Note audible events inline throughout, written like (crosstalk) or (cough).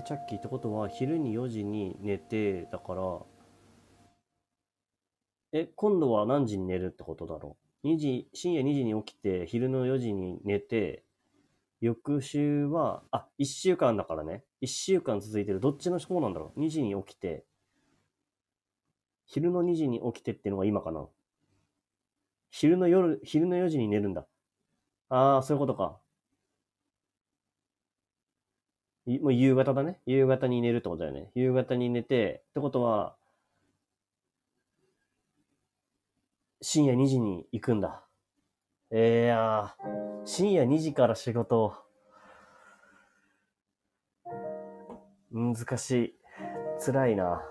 ー、チャッキーってことは昼に4時に寝てだから。え今度は何時に寝るってことだろう？2時深夜2時に起きて昼の4時に寝て翌週はあ1週間だからね。1週間続いてる。どっちの方なんだろう？2時に起きて。昼の2時に起きてっていうのが今かな。昼の夜昼の4時に寝るんだ。ああそういうことかいもう夕方だね。夕方に寝るってことだよね。夕方に寝て、ってことは、深夜2時に行くんだ。えー、やー、深夜2時から仕事。難しい。辛いな。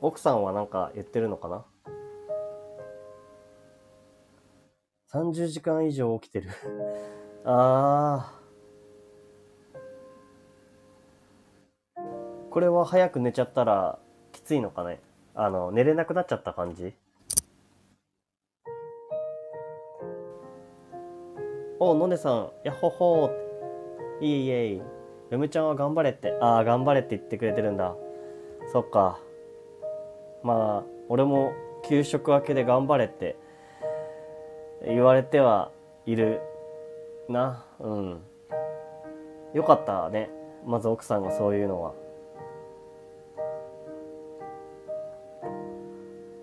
奥さんはなんか言ってるのかな？30時間以上起きてる (laughs) ああ。これは早く寝ちゃったらきついのかね？あの、寝れなくなっちゃった感じ？おのねさん、やっほほーいえいえい。嫁ちゃんは頑張れって。ああ、頑張れって言ってくれてるんだ。そっか。まあ、俺も給食明けで頑張れって言われてはいるな。うん。よかったね。まず奥さんがそういうのは。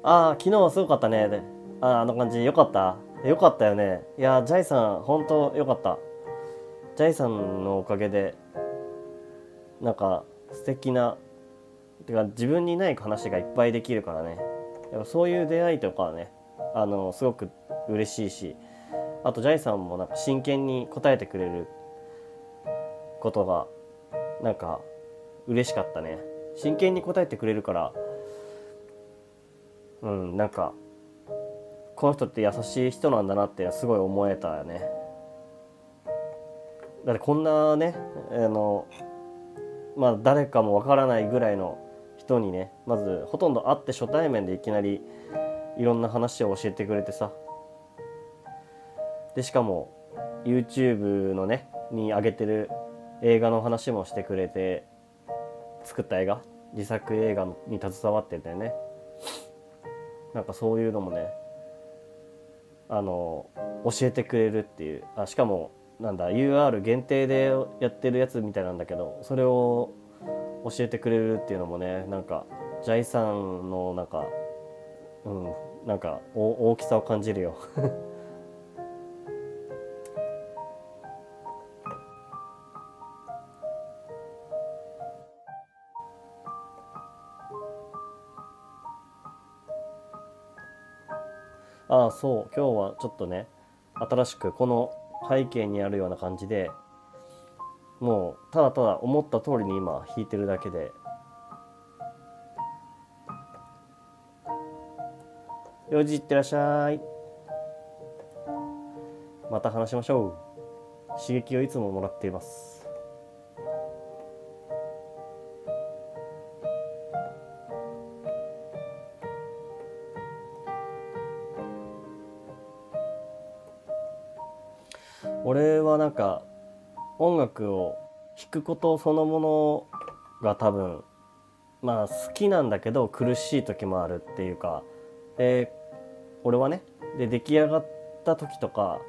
ああ昨日はすごかったね。でああの感じ。よかった？よかったよね。いやジャイさん本当よかった。ジャイさんのおかげでなんか素敵なてか自分にない話がいっぱいできるからね。やっぱそういう出会いとかはねあのすごく嬉しいしあとジャイさんもなんか真剣に答えてくれることがなんか嬉しかったね。真剣に答えてくれるからうんなんかこの人って優しい人なんだなってすごい思えたよね。だってこんなねあのまあ誰かもわからないぐらいの人にねまずほとんど会って初対面でいきなりいろんな話を教えてくれてさでしかも YouTube のねに上げてる映画の話もしてくれて作った映画自作映画に携わっててね。なんかそういうのもねあの教えてくれるっていう。あしかもなんだ UR 限定でやってるやつみたいなんだけどそれを教えてくれるっていうのもねなんかジャイさんのなんかうんなんか大きさを感じるよ。ああそう。今日はちょっとね新しくこの背景にあるような感じでもうただただ思った通りに今弾いてるだけで。4時いってらっしゃい。また話しましょう。刺激をいつももらっています。楽を弾くことそのものが多分まあ好きなんだけど苦しい時もあるっていうかで俺はねで出来上がった時とか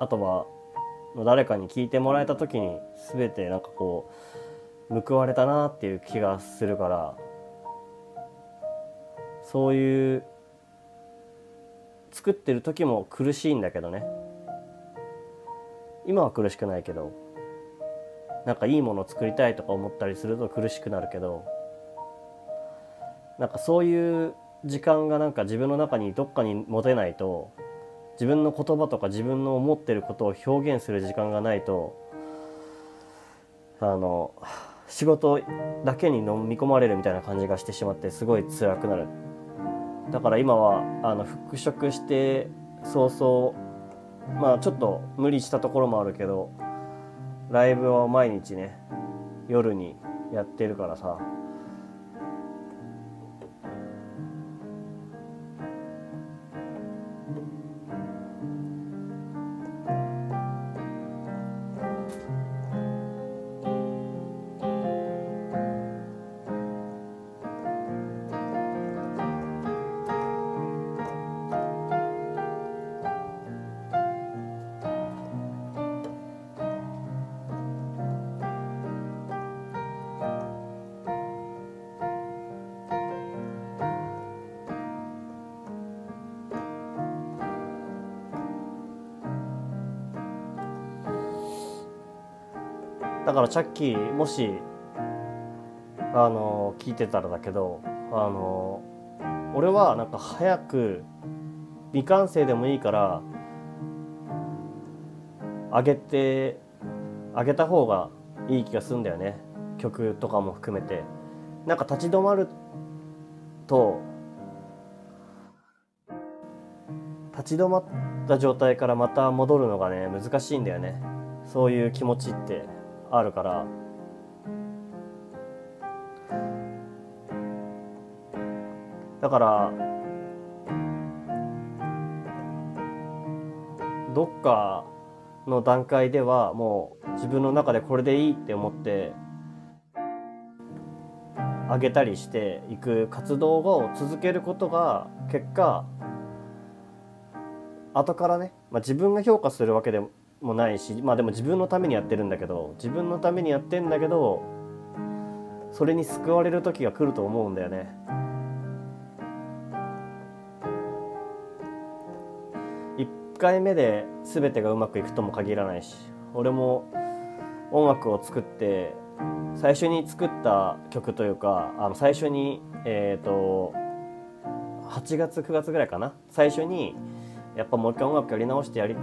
あとは誰かに聞いてもらえた時に全てなんかこう報われたなっていう気がするからそういう作ってる時も苦しいんだけどね。今は苦しくないけどなんかいいものを作りたいとか思ったりすると苦しくなるけどなんかそういう時間がなんか自分の中にどっかに持てないと自分の言葉とか自分の思ってることを表現する時間がないとあの仕事だけに飲み込まれるみたいな感じがしてしまってすごい辛くなる。だから今はあの復職して早々まあちょっと無理したところもあるけどライブを毎日ね夜にやってるからさ。だからチャッキーもしあの聞いてたらだけどあの俺はなんか早く未完成でもいいから上げて上げた方がいい気がするんだよね。曲とかも含めて。なんか立ち止まると立ち止まった状態からまた戻るのがね難しいんだよね。そういう気持ちって。あるから。だからどっかの段階ではもう自分の中でこれでいいって思ってあげたりしていく活動を続けることが結果後からね、まあ、自分が評価するわけでもないしまあでも自分のためにやってるんだけど自分のためにやってんだけどそれに救われる時が来ると思うんだよね。回目で全てがうまくいくとも限らないし俺も音楽を作って最初に作った曲というかあの最初にえっ、ー、と8月9月ぐらいかな？最初にやっぱもう一回音楽やり直してやり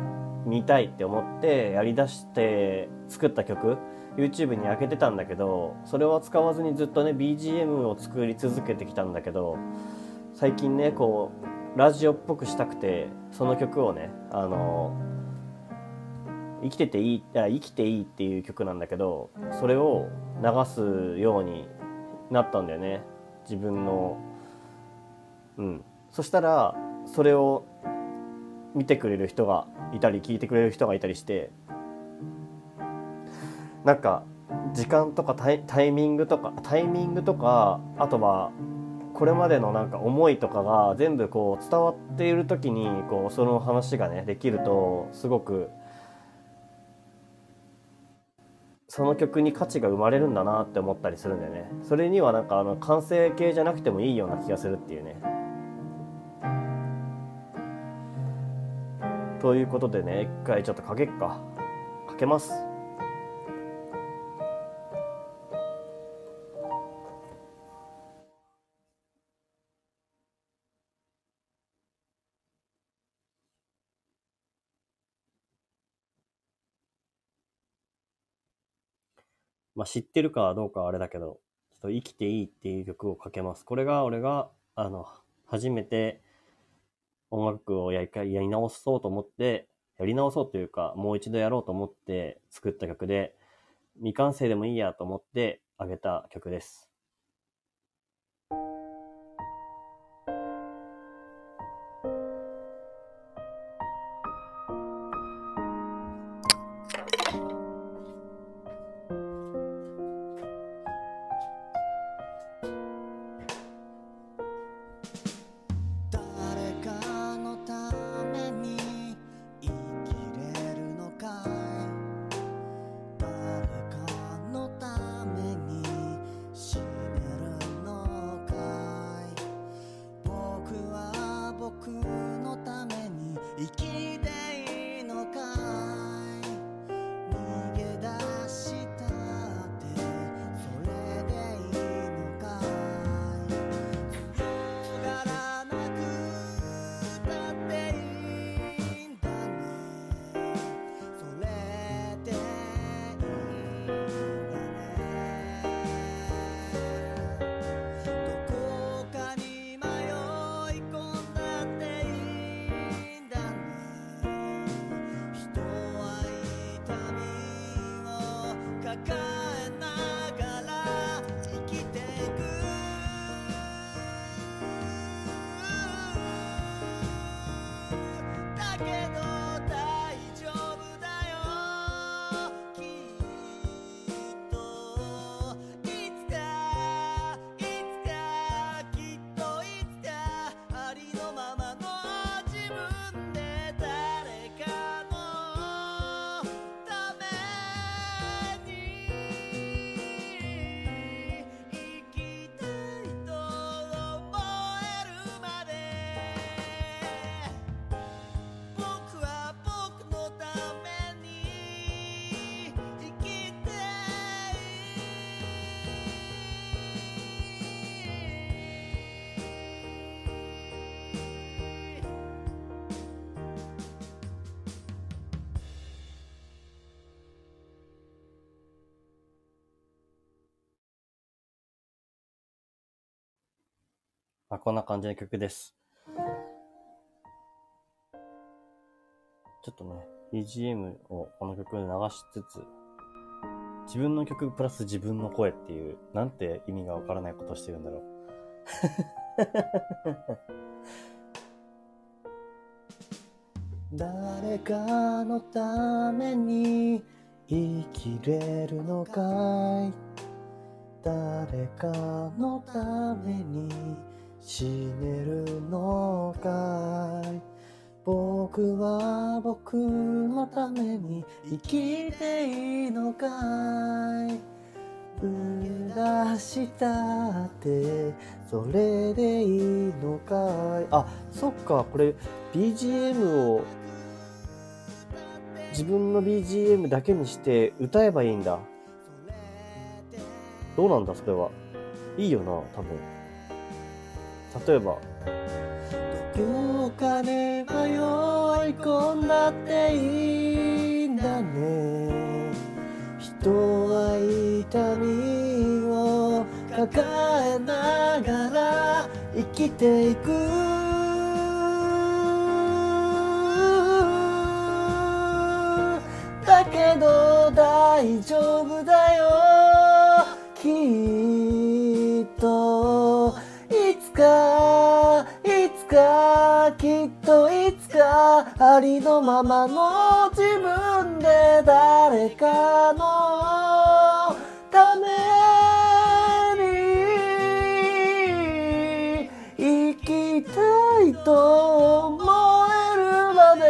見たいって思ってやりだして作った曲 YouTube に上げてたんだけどそれは使わずにずっとね BGM を作り続けてきたんだけど最近ねこうラジオっぽくしたくてその曲をねあの生きてていいあ生きていいっていう曲なんだけどそれを流すようになったんだよね。自分のうん。そしたらそれを見てくれる人がいたり聞いてくれる人がいたりしてなんか時間とかタイミングとかタイミングとかあとはこれまでのなんか思いとかが全部こう伝わっている時にこうその話がねできるとすごくその曲に価値が生まれるんだなって思ったりするんだよね。それにはなんかあの完成形じゃなくてもいいような気がするっていうね。ということでね一回ちょっとかけっかかけますまあ、知ってるかどうかあれだけど、ちょっと生きていいっていう曲をかけます。これが俺が、あの、初めて音楽をやりやり直そうと思って、やり直そうというか、もう一度やろうと思って作った曲で、未完成でもいいやと思ってあげた曲です。まあ、こんな感じの曲です。ちょっとね、BGM をこの曲で流しつつ、自分の曲プラス自分の声っていう、なんて意味がわからないことをしてるんだろう。(laughs) 誰かのために生きれるのかい？誰かのために死ねるのかい？僕は僕のために生きていいのかい？出したってそれでいいのかい？あそっか。これ BGM を自分の BGM だけにして歌えばいいんだ。どうなんだ、それは。いいよな、多分。例えば、時を金迷い込んだっていいんだね。人は痛みを抱えながら生きていく。だけど大丈夫だよ。ありのままの自分で誰かのために生きたいと思えるまで。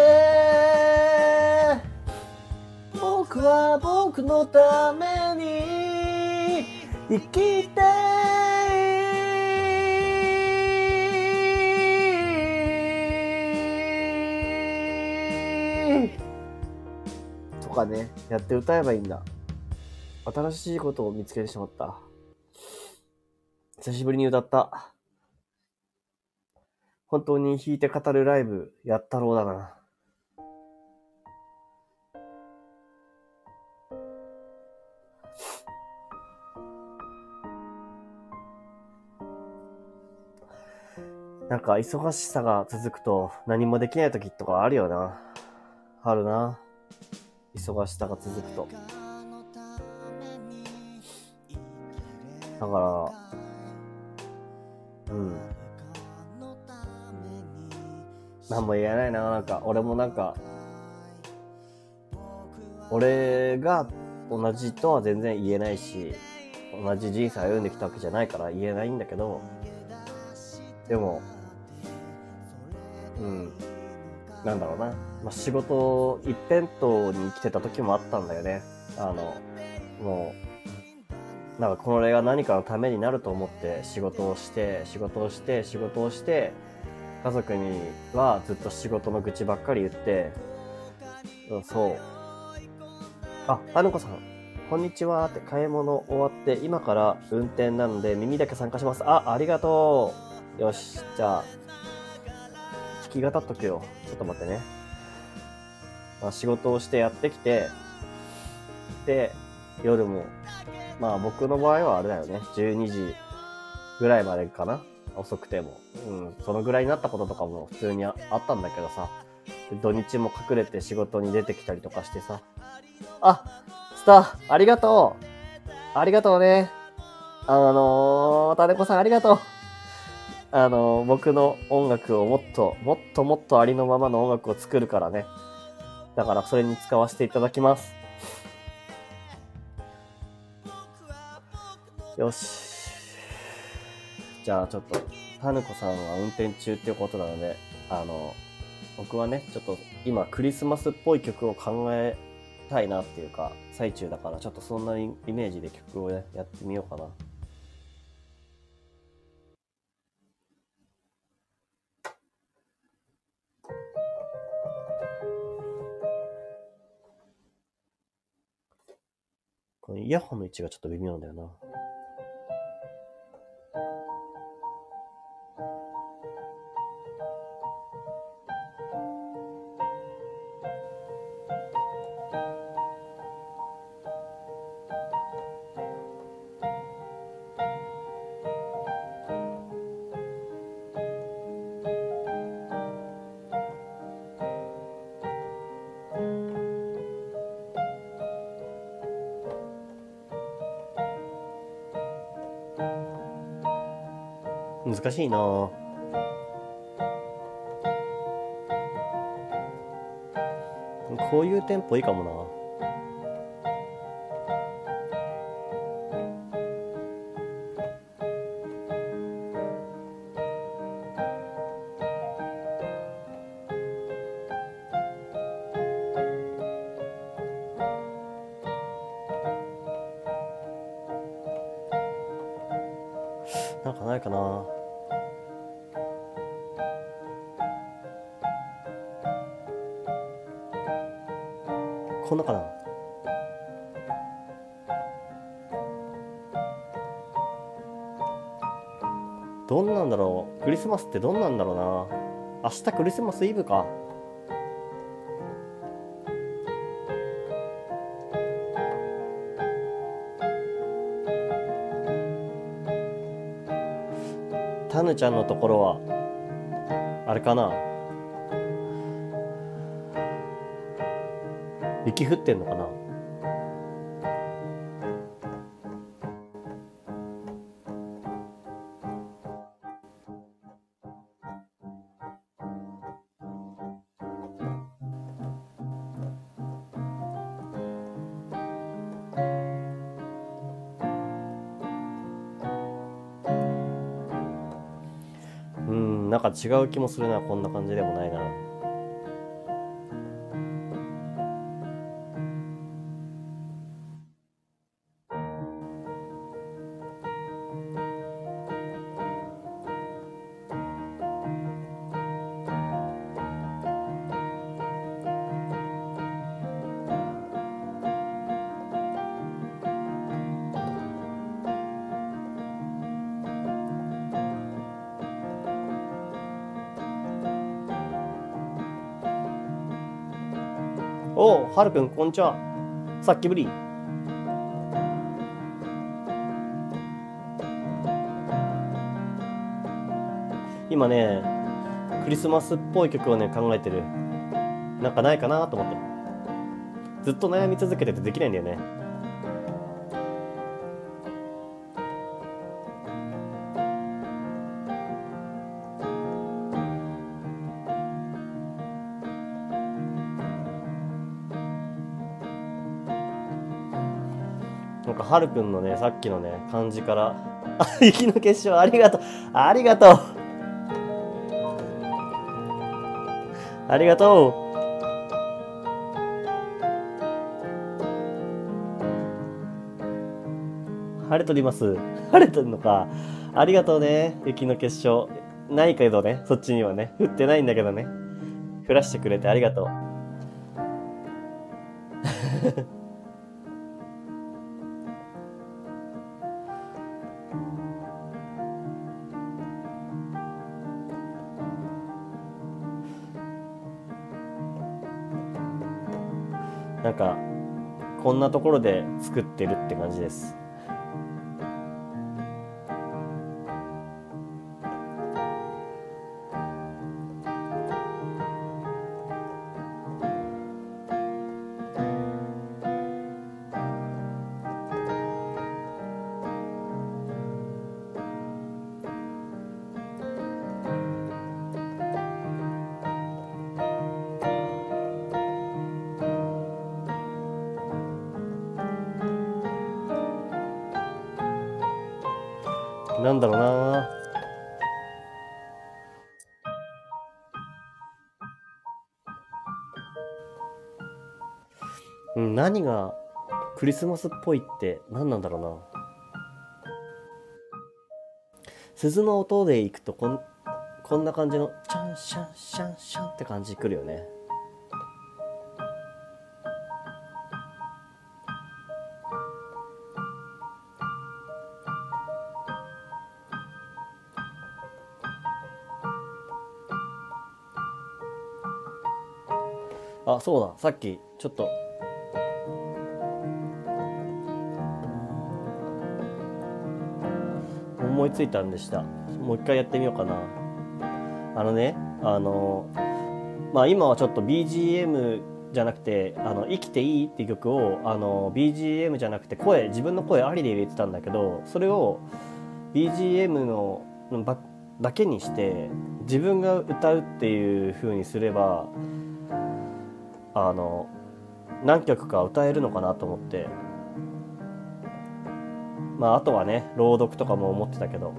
僕は僕のために生きてかね、やって歌えばいいんだ。新しいことを見つけてしまった。久しぶりに歌った。本当に弾いて語るライブやったろうだな。なんか忙しさが続くと何もできない時とかあるよな。あるな。忙しさが続くと。だから、うん。なんも言えないな。なんか、俺もなんか、俺が同じとは全然言えないし、同じ人生歩んできたわけじゃないから言えないんだけど、でも、うん、なんだろうな。まあ、仕事一辺倒に生きてた時もあったんだよね。あの、もう、なんかこれが何かのためになると思って仕事をして、仕事をして、仕事をして、家族にはずっと仕事の愚痴ばっかり言って、そう。あ、あの子さん、こんにちはって買い物終わって、今から運転なので耳だけ参加します。あ、ありがとう。よし、じゃあ、弾き語っとくよ。ちょっと待ってね。まあ仕事をしてやってきて、で、夜も、まあ僕の場合はあれだよね。12時ぐらいまでかな。遅くても。うん、そのぐらいになったこととかも普通にあったんだけどさ。土日も隠れて仕事に出てきたりとかしてさ。あ、スター、ありがとうありがとうね。あのー、タネコさんありがとうあのー、僕の音楽をもっと、もっともっとありのままの音楽を作るからね。だからそれに使わせていただきます。よし。じゃあちょっと、タヌコさんは運転中っていうことなので、あの、僕はね、ちょっと今クリスマスっぽい曲を考えたいなっていうか、最中だから、ちょっとそんなイメージで曲をややってみようかな。このイヤホンの位置がちょっと微妙なんだよな。難しいな。こういうテンポいいかもな。マスってどんなんだろうな。明日クリスマスイブか。タヌちゃんのところはあれかな。雪降ってんのかな。違う気もするなこんな感じでもないな。はるくんこんにちは。さっきぶり。今ねクリスマスっぽい曲をね考えてる。なんかないかなと思って。ずっと悩み続けててできないんだよね。はるくんのねさっきのね感じから。(laughs) あ雪の結晶ありがとう。ありがとう。ありがとう。晴れとります。晴れとるのか。ありがとうね。雪の結晶。ないけどね。そっちにはね。降ってないんだけどね。降らしてくれてありがとう。なんかこんなところで作ってるって感じです。リスマスっぽいって何なんだろうな。鈴の音でいくとこんこんな感じのシャンシャンシャンシャンって感じくるよね。あそうだ。さっきちょっといついたんでした。もう一回やってみようかな。あのねあのまあ今はちょっと BGM じゃなくて「あの生きていい」っていう曲をあの BGM じゃなくて声自分の声ありで入れてたんだけどそれを BGM のバだけにして自分が歌うっていう風にすればあの何曲か歌えるのかなと思って。まああとはね朗読とかも思ってたけど。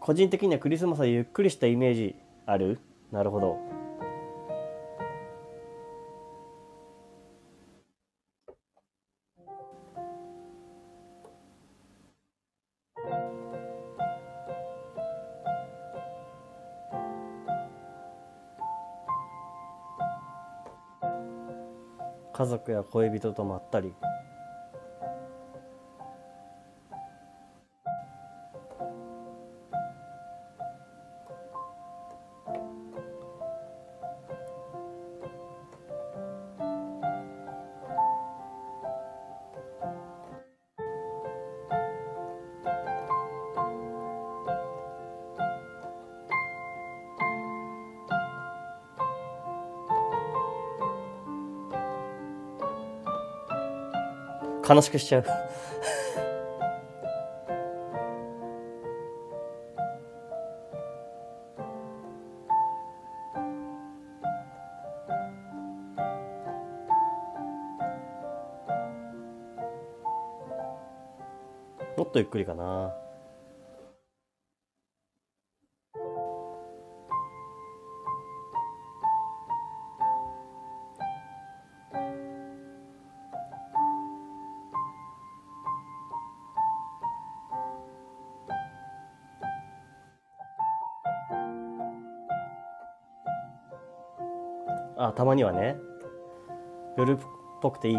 個人的にはクリスマスはゆっくりしたイメージある？なるほど。や恋人とまったり。悲しくしちゃう。もっとゆっくりかな。あたまにはね。夜っぽくていい？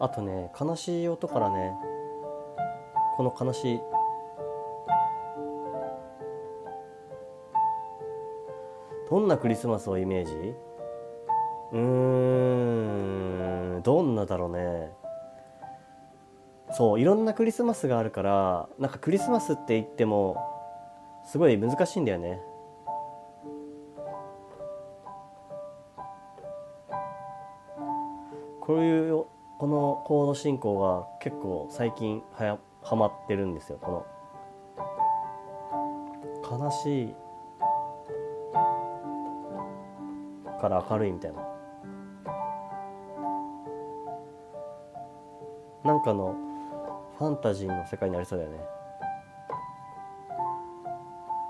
あとね悲しい音からねこの悲しい。どんなクリスマスをイメージ？うーんどんなだろうね。そういろんなクリスマスがあるからなんかクリスマスって言ってもすごい難しいんだよね。こういうこのコード進行が結構最近はやはまってるんですよこの。悲しいから明るいみたいな。なんかのファンタジーの世界になりそうだよね。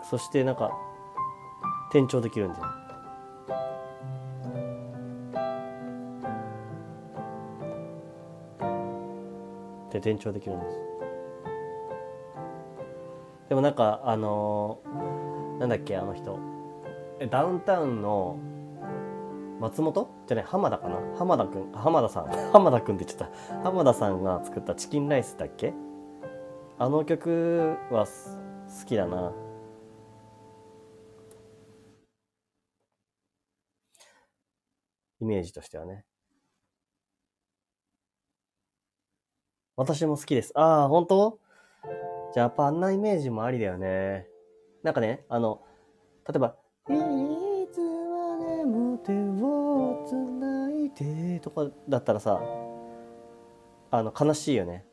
そしてなんか転調できるんだよ。で転調できるんです。でもなんかあのーなんだっけあの人。えダウンタウンの松本じゃない浜田かな？浜田くん浜田さん。(laughs) 浜田くんって言っちゃった。浜田さんが作ったチキンライスだっけ？あの曲は好きだな。イメージとしてはね。私も好きです。ああ本当じゃあやっぱあんなイメージもありだよね。なんかねあの例えば「」とかだったらさあの悲しいよね。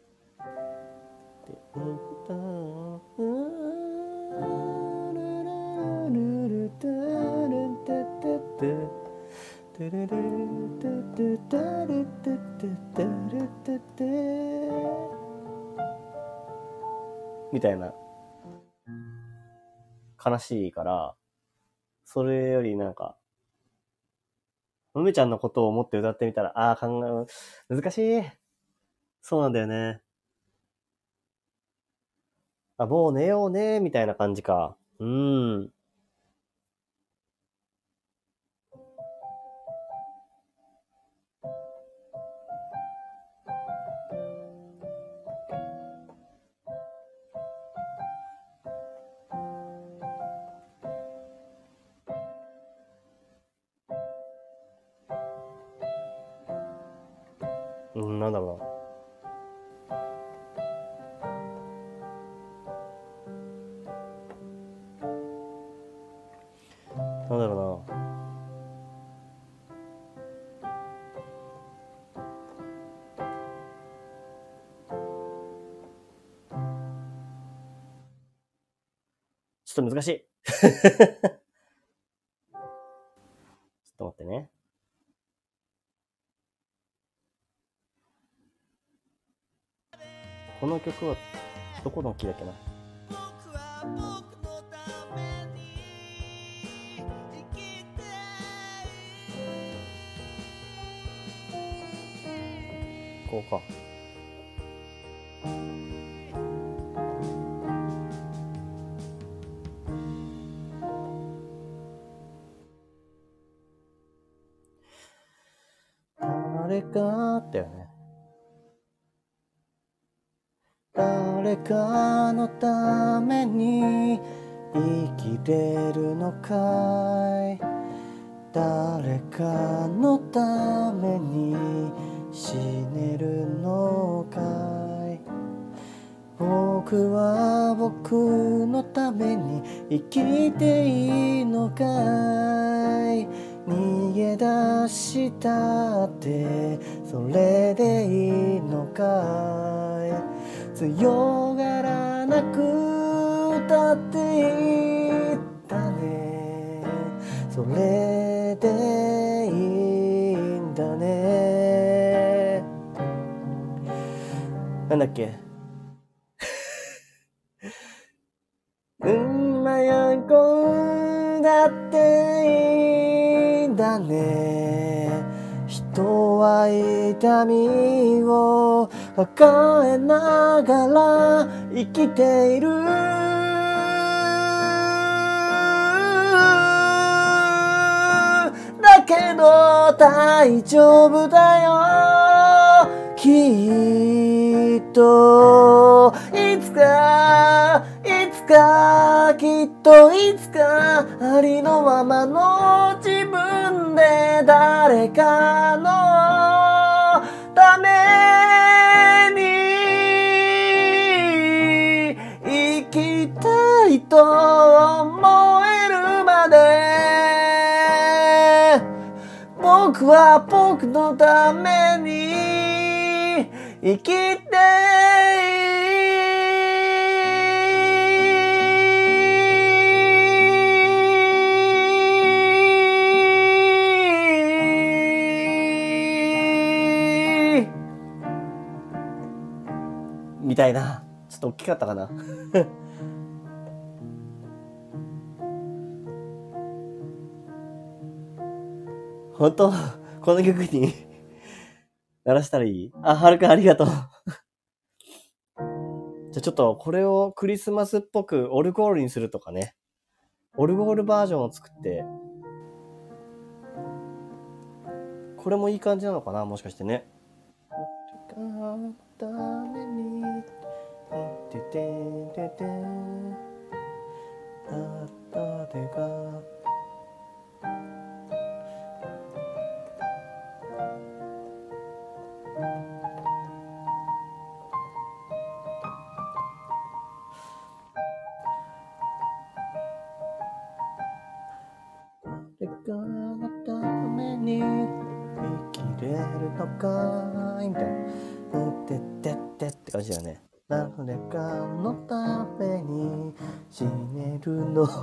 みたいな悲しいからそれよりなんか梅ちゃんのことを思って歌ってみたらああ考え難しい。そうなんだよね。あもう寝ようねみたいな感じか。うーん。なんだろうな。なんだろだろうなちょっと難しい。どこのキーだっけな。かったかな？(laughs) 本当？この曲に (laughs) 鳴らしたらいい？あ、はるかありがとう。(laughs) じゃあちょっとこれをクリスマスっぽくオルゴールにするとかね。オルゴールバージョンを作って。これもいい感じなのかな？もしかしてね。ためにててててあ誰が誰かのために生きれるのかいみたいな。てってってって感じだよね。誰かのために死ねるのか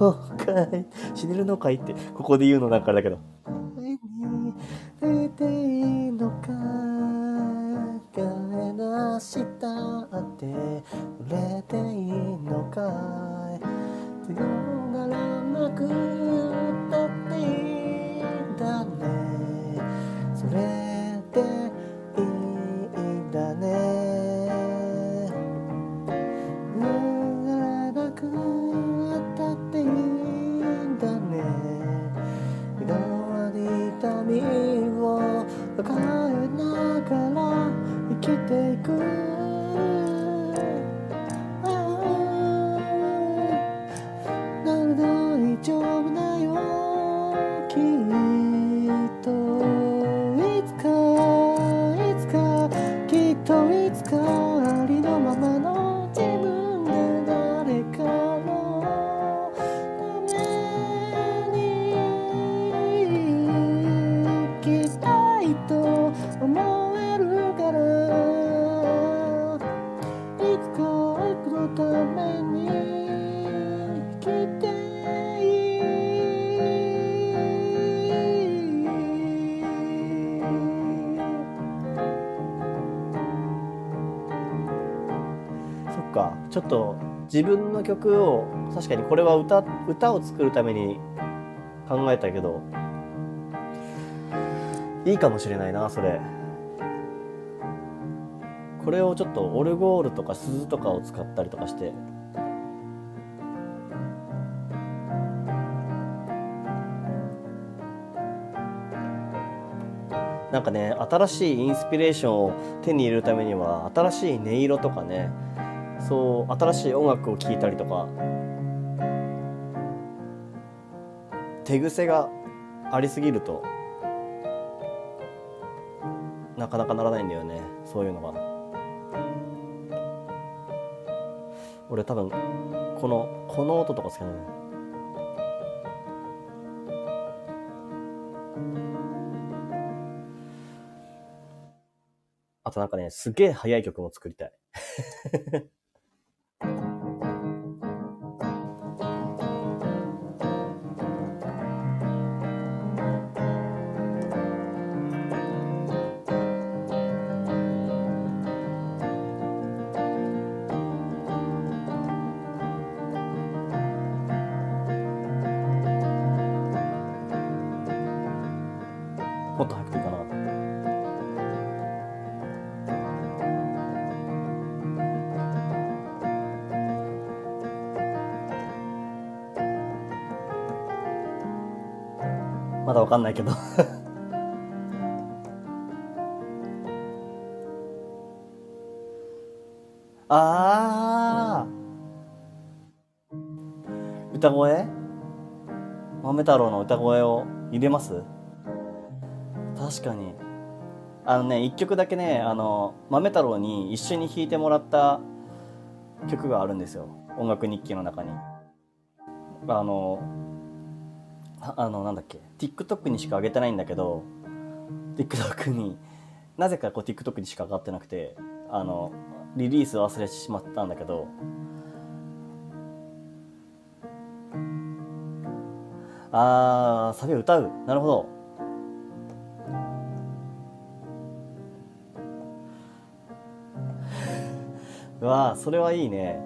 い？(laughs) 死ねるのかいってここで言うのなんかだけど。に出ていいのか考え出したって売れていいのかい？強がらなくちょっと自分の曲を確かにこれは歌歌を作るために考えたけどいいかもしれないなそれ。これをちょっとオルゴールとか鈴とかを使ったりとかして。なんかね新しいインスピレーションを手に入れるためには新しい音色とかねそう新しい音楽を聴いたりとか。手癖がありすぎるとなかなかならないんだよねそういうのが。俺多分このこの音とか好きなのよ。あとなんかねすげえ速い曲も作りたい。(laughs) わかんないけど。(laughs) あー。歌声？豆太郎の歌声を入れます？確かに。あのね一曲だけねあの豆太郎に一緒に弾いてもらった曲があるんですよ。音楽日記の中に。あのあ (laughs) あのなんだっけ TikTok にしか上げてないんだけど TikTok になぜかこう TikTok にしか上がってなくてあのリリース忘れてしまったんだけどあーサビを歌う？なるほど。うわあそれはいいね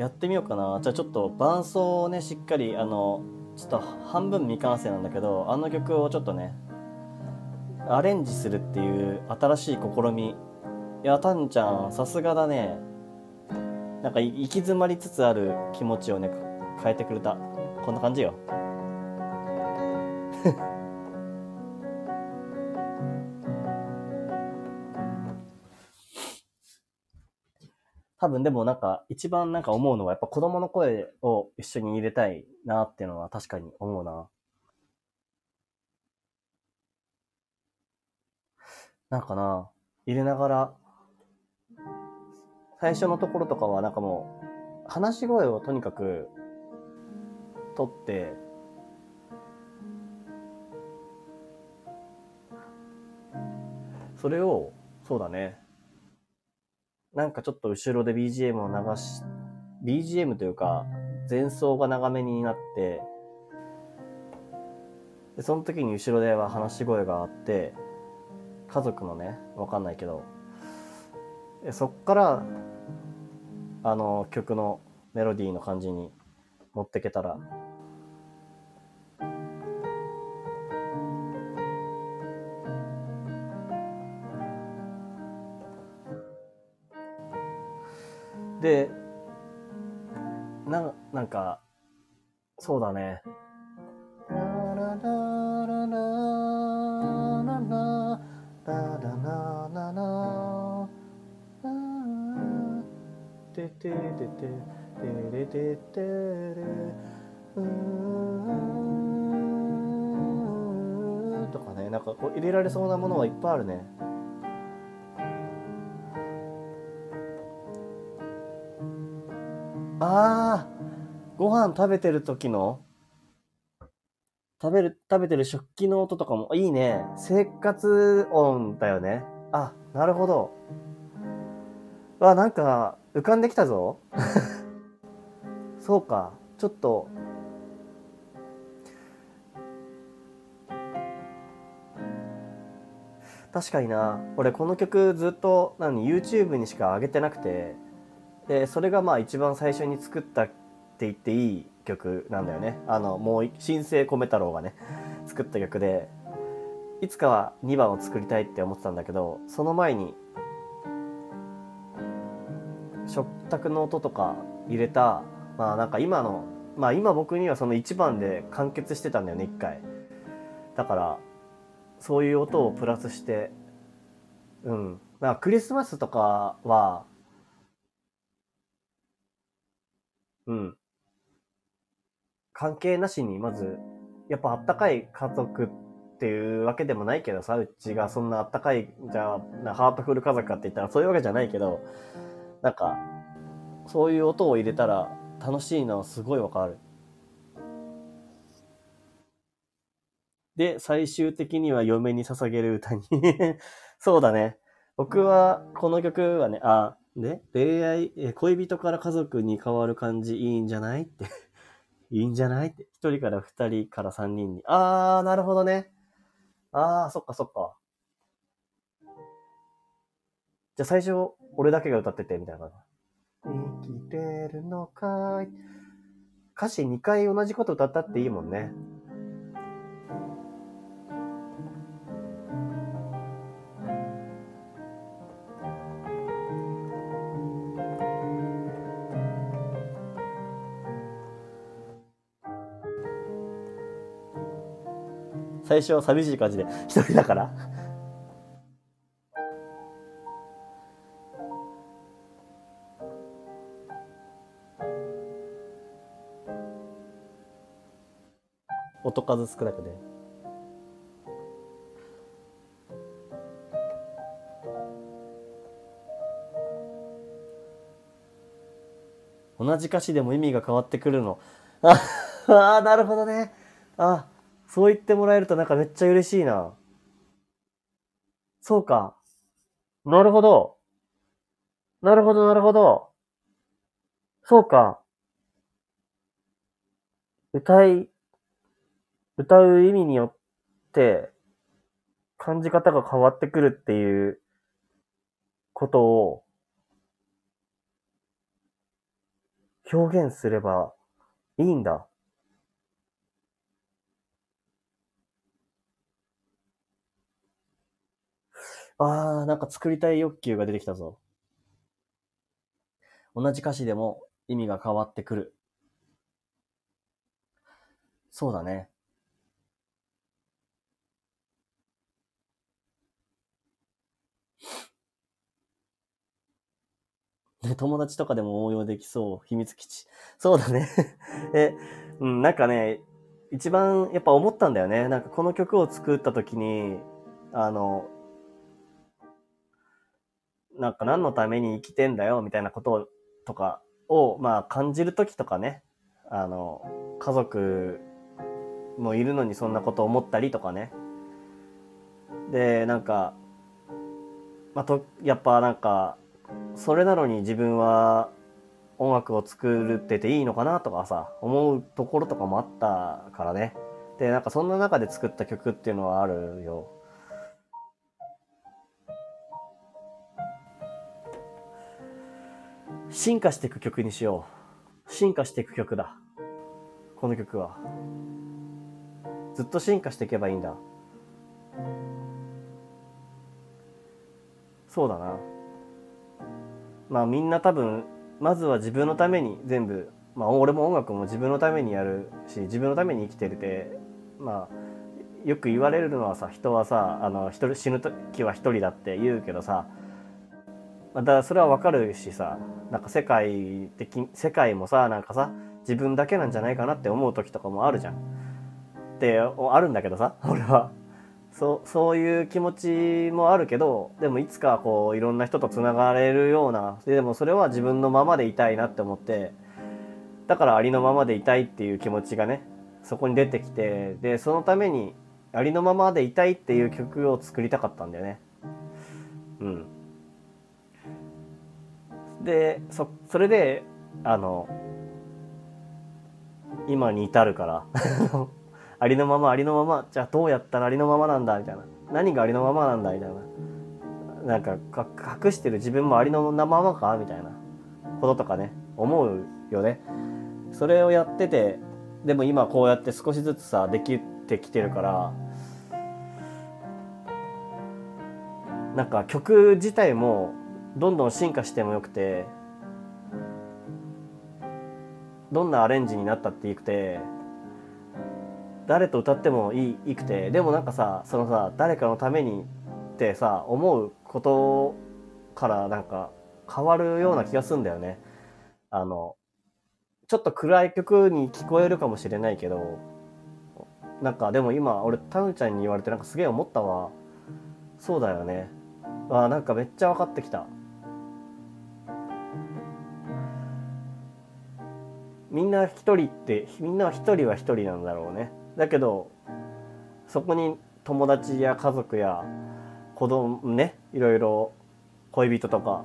やってみようかな。じゃあちょっと伴奏をねしっかりあのちょっと半分未完成なんだけどあの曲をちょっとねアレンジするっていう新しい試み。いやたんちゃんさすがだね。なんかい行き詰まりつつある気持ちをね変えてくれた。こんな感じよ多分でもなんか一番なんか思うのはやっぱ子供の声を一緒に入れたいなっていうのは確かに思うな。なんかな、入れながら、最初のところとかはなんかもう、話し声をとにかく取って、それを、そうだね、なんかちょっと後ろで BGM を流し、BGM というか、前奏が長めになって、で、その時に後ろでは話し声があって、家族のね、わかんないけど、でそっから、あの、曲のメロディーの感じに持ってけたら、で、な、なんか、そうだね。てててててれててれうんとかねなんかこう入れられそうなものはいっぱいあるねあーご飯食べてる時の？食べる、食べてる食器の音とかもいいね。生活音だよね。あ、なるほど。わ、なんか浮かんできたぞ。(laughs) そうか。ちょっと、確かにな。俺この曲ずっと何 YouTube にしか上げてなくて、で、それがまあ一番最初に作ったって言っていい曲なんだよね。あの、もう、新生米太郎がね、作った曲で、いつかは2番を作りたいって思ってたんだけど、その前に、食卓の音とか入れた、まあなんか今の、まあ今僕にはその1番で完結してたんだよね、1回。だから、そういう音をプラスして、うん。まあクリスマスとかは、うん。関係なしに、まず、やっぱあったかい家族っていうわけでもないけどさ、うちがそんなあったかい、じゃあ、なハートフル家族かって言ったらそういうわけじゃないけど、なんか、そういう音を入れたら楽しいのはすごいわかる。で、最終的には嫁に捧げる歌に。(laughs) そうだね。僕は、この曲はね、あ、で、恋愛、え恋人から家族に変わる感じいいんじゃないって。(laughs) いいんじゃないって。一人から二人から三人に。あー、なるほどね。あー、そっかそっか。じゃあ最初、俺だけが歌ってて、みたいな。生きてるのかい。歌詞2回同じこと歌ったっていいもんね。最初は寂しい感じで、一人だから。音数少なくで。同じ歌詞でも意味が変わってくるの。ああ、なるほどね。あ、そう言ってもらえるとなんかめっちゃ嬉しいな。そうか。なるほど。なるほど、なるほど。そうか。歌い、歌う意味によって、感じ方が変わってくるっていうことを表現すればいいんだ。あー、なんか作りたい欲求が出てきたぞ。同じ歌詞でも意味が変わってくる。そうだね。(laughs) ね、友達とかでも応用できそう。秘密基地。そうだね。(laughs) え、うん、なんかね、一番やっぱ思ったんだよね。なんかこの曲を作った時に、あの、なんか何のために生きてんだよみたいなこととかを、まあ感じる時とかね、あの、家族もいるのにそんなこと思ったりとかね。で、なんか、まあと、やっぱなんか、それなのに自分は音楽を作るってていいのかなとかさ、思うところとかもあったからね。で、なんかそんな中で作った曲っていうのはあるよ。進化していく曲にしよう。進化していく曲だ。この曲は。ずっと進化していけばいいんだ。そうだな。まあみんな多分、まずは自分のために全部、まあ俺も音楽も自分のためにやるし、自分のために生きてるって、まあ、よく言われるのはさ、人はさ、あの、一人死ぬ時は一人だって言うけどさ、ま、だそれはわかるしさ、なんか世界的、世界もさ、なんかさ、自分だけなんじゃないかなって思う時とかもあるじゃん。って、あるんだけどさ、(laughs) 俺は。そう、そういう気持ちもあるけど、でもいつかこう、いろんな人と繋がれるような、でもそれは自分のままでいたいなって思って、だからありのままでいたいっていう気持ちがね、そこに出てきてでそのためにありのままでいたいっていう曲を作りたかったんだよねうんでそそれであの今に至るから (laughs) ありのままありのままじゃあどうやったらありのままなんだみたいな。何がありのままなんだみたいな。なんかか隠してる自分もありのままかみたいな。こととかね思うよね。それをやっててでも今こうやって少しずつさできてきてるからなんか曲自体もどんどん進化してもよくてどんなアレンジになったってよくて誰と歌ってもいいいくてでもなんかさそのさ誰かのためにってさ思うことからなんか変わるような気がすんだよね。あのちょっと暗い曲に聞こえるかもしれないけどなんかでも今俺タヌちゃんに言われてなんかすげえ思ったわ。そうだよね。あなんかめっちゃ分かってきた。みんな一人ってみんな一人は一人なんだろうね。だけどそこに友達や家族や子供ねいろいろ恋人とか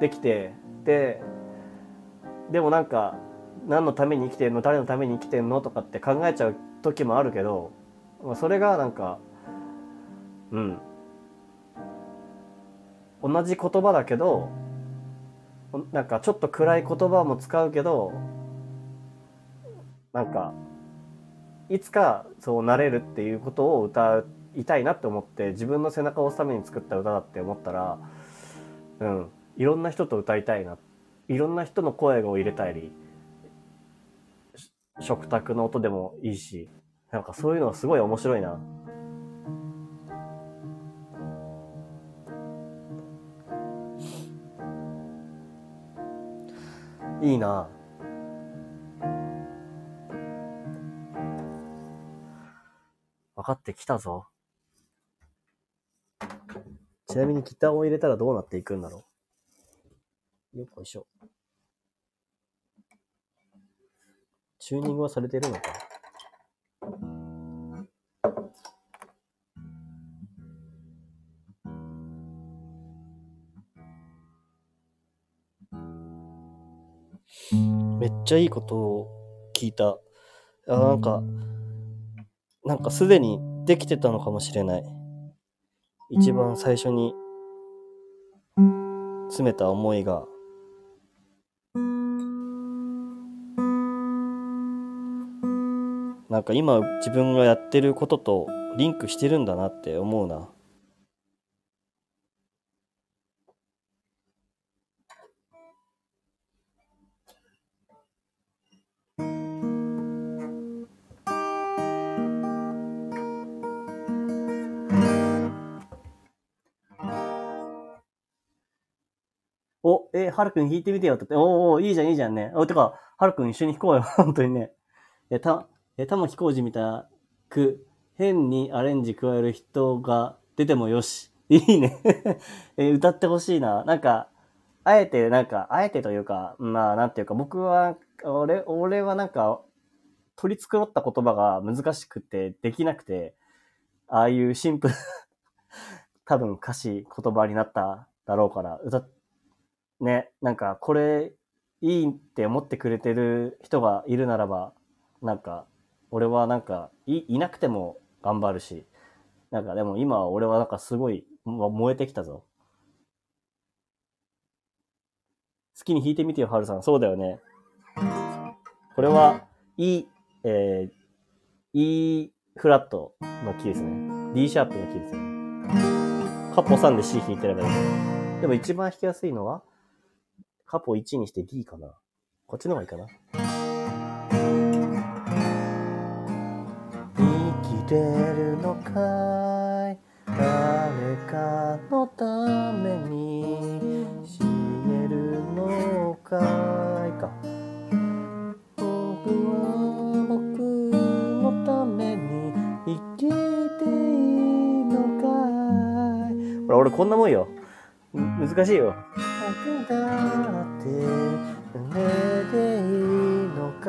できてででもなんか何のために生きてんの？誰のために生きてんの？とかって考えちゃう時もあるけどそれがなんかうん。同じ言葉だけどなんかちょっと暗い言葉も使うけどなんかいつかそうなれるっていうことを歌いたいなって思って自分の背中を押すために作った歌だって思ったらうんいろんな人と歌いたいないろんな人の声を入れたり食卓の音でもいいしなんかそういうのはすごい面白いな。いいな。分かってきたぞ。ちなみにギターを入れたらどうなっていくんだろう？よっこいしょ。チューニングはされてるのか？めっちゃいいことを聞いた。あ、なんか、なんかすでにできてたのかもしれない。一番最初に詰めた思いがなんか今自分がやってることとリンクしてるんだなって思うな。はるくん弾いてみてよって言って、おおいいじゃんいいじゃんね。お、てか、はるくん一緒に弾こうよ、(laughs) 本当にね。え、た、え、玉置浩二みたく、変にアレンジ加える人が出てもよし。いいね (laughs) え、歌ってほしいな。なんか、あえて、なんか、あえてというか、まあ、なんていうか、僕は、俺、俺はなんか、取り繕った言葉が難しくて、できなくて、ああいうシンプル (laughs) 多分歌詞、言葉になっただろうから、歌ってね、なんかこれいいって思ってくれてる人がいるならば、なんか俺はなんかいいなくても頑張るし、なんかでも今は俺はなんかすごい燃えてきたぞ。好きに弾いてみてよ、はるさん。そうだよね。これは E、えー、E フラットのキーですね。D シャープのキーですね。カポ3で C 弾いてればいい。でも一番弾きやすいのはカポ1にして D かな。こっちの方がいいかな。生きれるのかい？誰かのために死ねるのかい？か。僕は僕のために生きていいのかい、俺こんなもんよ。難しいよ。僕だって夢でいいのか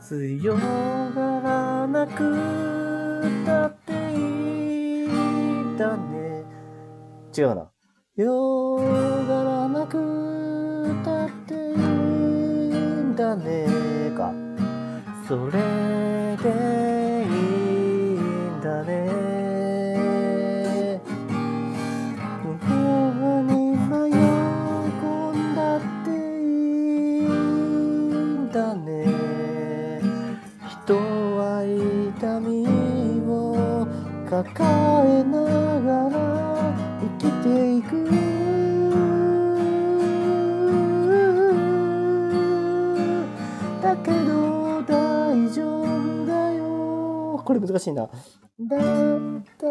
強がらなくたっていいんだね。違うな。強がらなくたっていいんだね。か。それで抱えながら生きていく。だけど大丈夫だよ。これ難しいな。だ大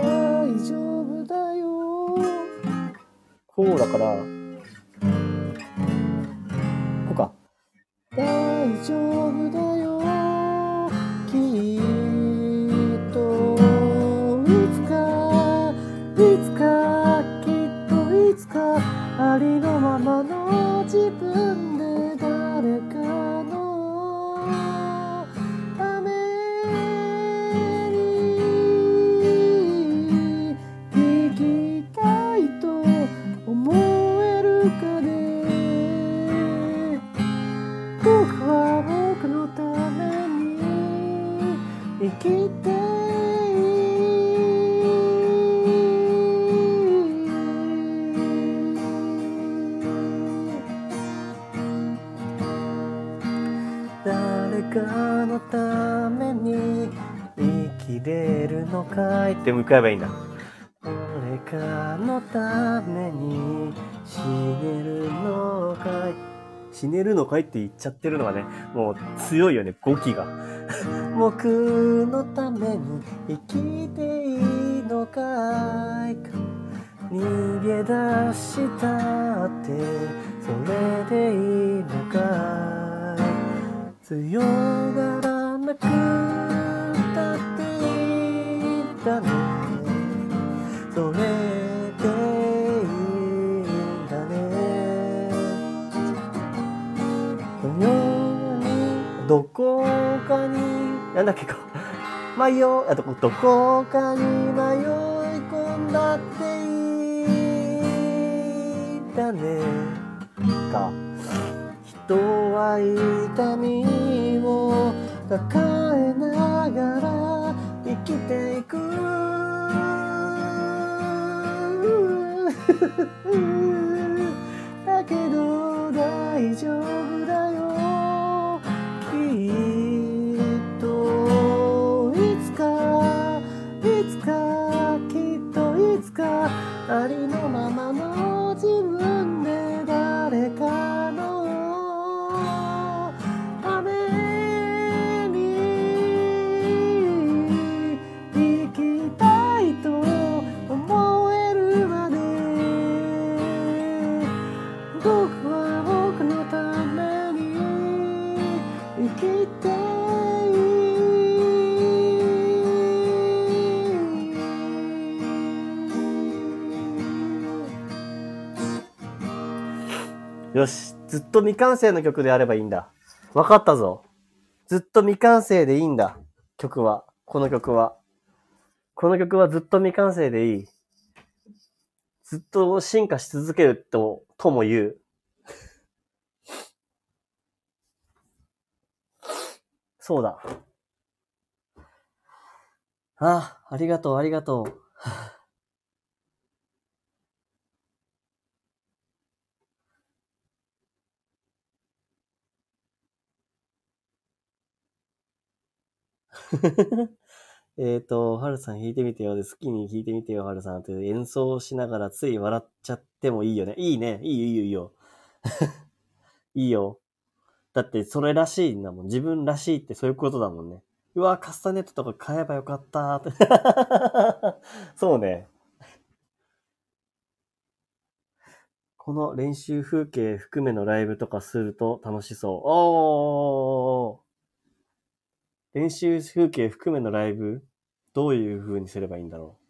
丈夫だよ。こうだから。こうか。大丈夫だよのかいって向かえばいいんだ。誰かのために死ねるのかい。死ねるのかいって言っちゃってるのがね、もう強いよね、語気が。(laughs) 僕のために生きていいのかい。逃げ出したってそれでいいのかい。強がらなくいんだねそれでいいんだね。どこかになんだっけか。迷いあどこどこかに迷い込んだっていいんだね。か。人は痛みを抱えきていく。(laughs) だけど大丈夫。ずっと未完成の曲であればいいんだ。わかったぞ。ずっと未完成でいいんだ。曲は。この曲は。この曲はずっと未完成でいい。ずっと進化し続けると、とも言う。そうだ。あ、あありがとう、ありがとう。(laughs) えっと、はるさん弾いてみてよで、好きに弾いてみてよ、はるさんって演奏しながらつい笑っちゃってもいいよね。いいね。いいよ、いいよ、いいよ。(laughs) いいよ。だって、それらしいんだもん。自分らしいってそういうことだもんね。うわ、カスタネットとか買えばよかったって。(laughs) そうね。この練習風景含めのライブとかすると楽しそう。おー練習風景含めのライブどういう風にすればいいんだろう？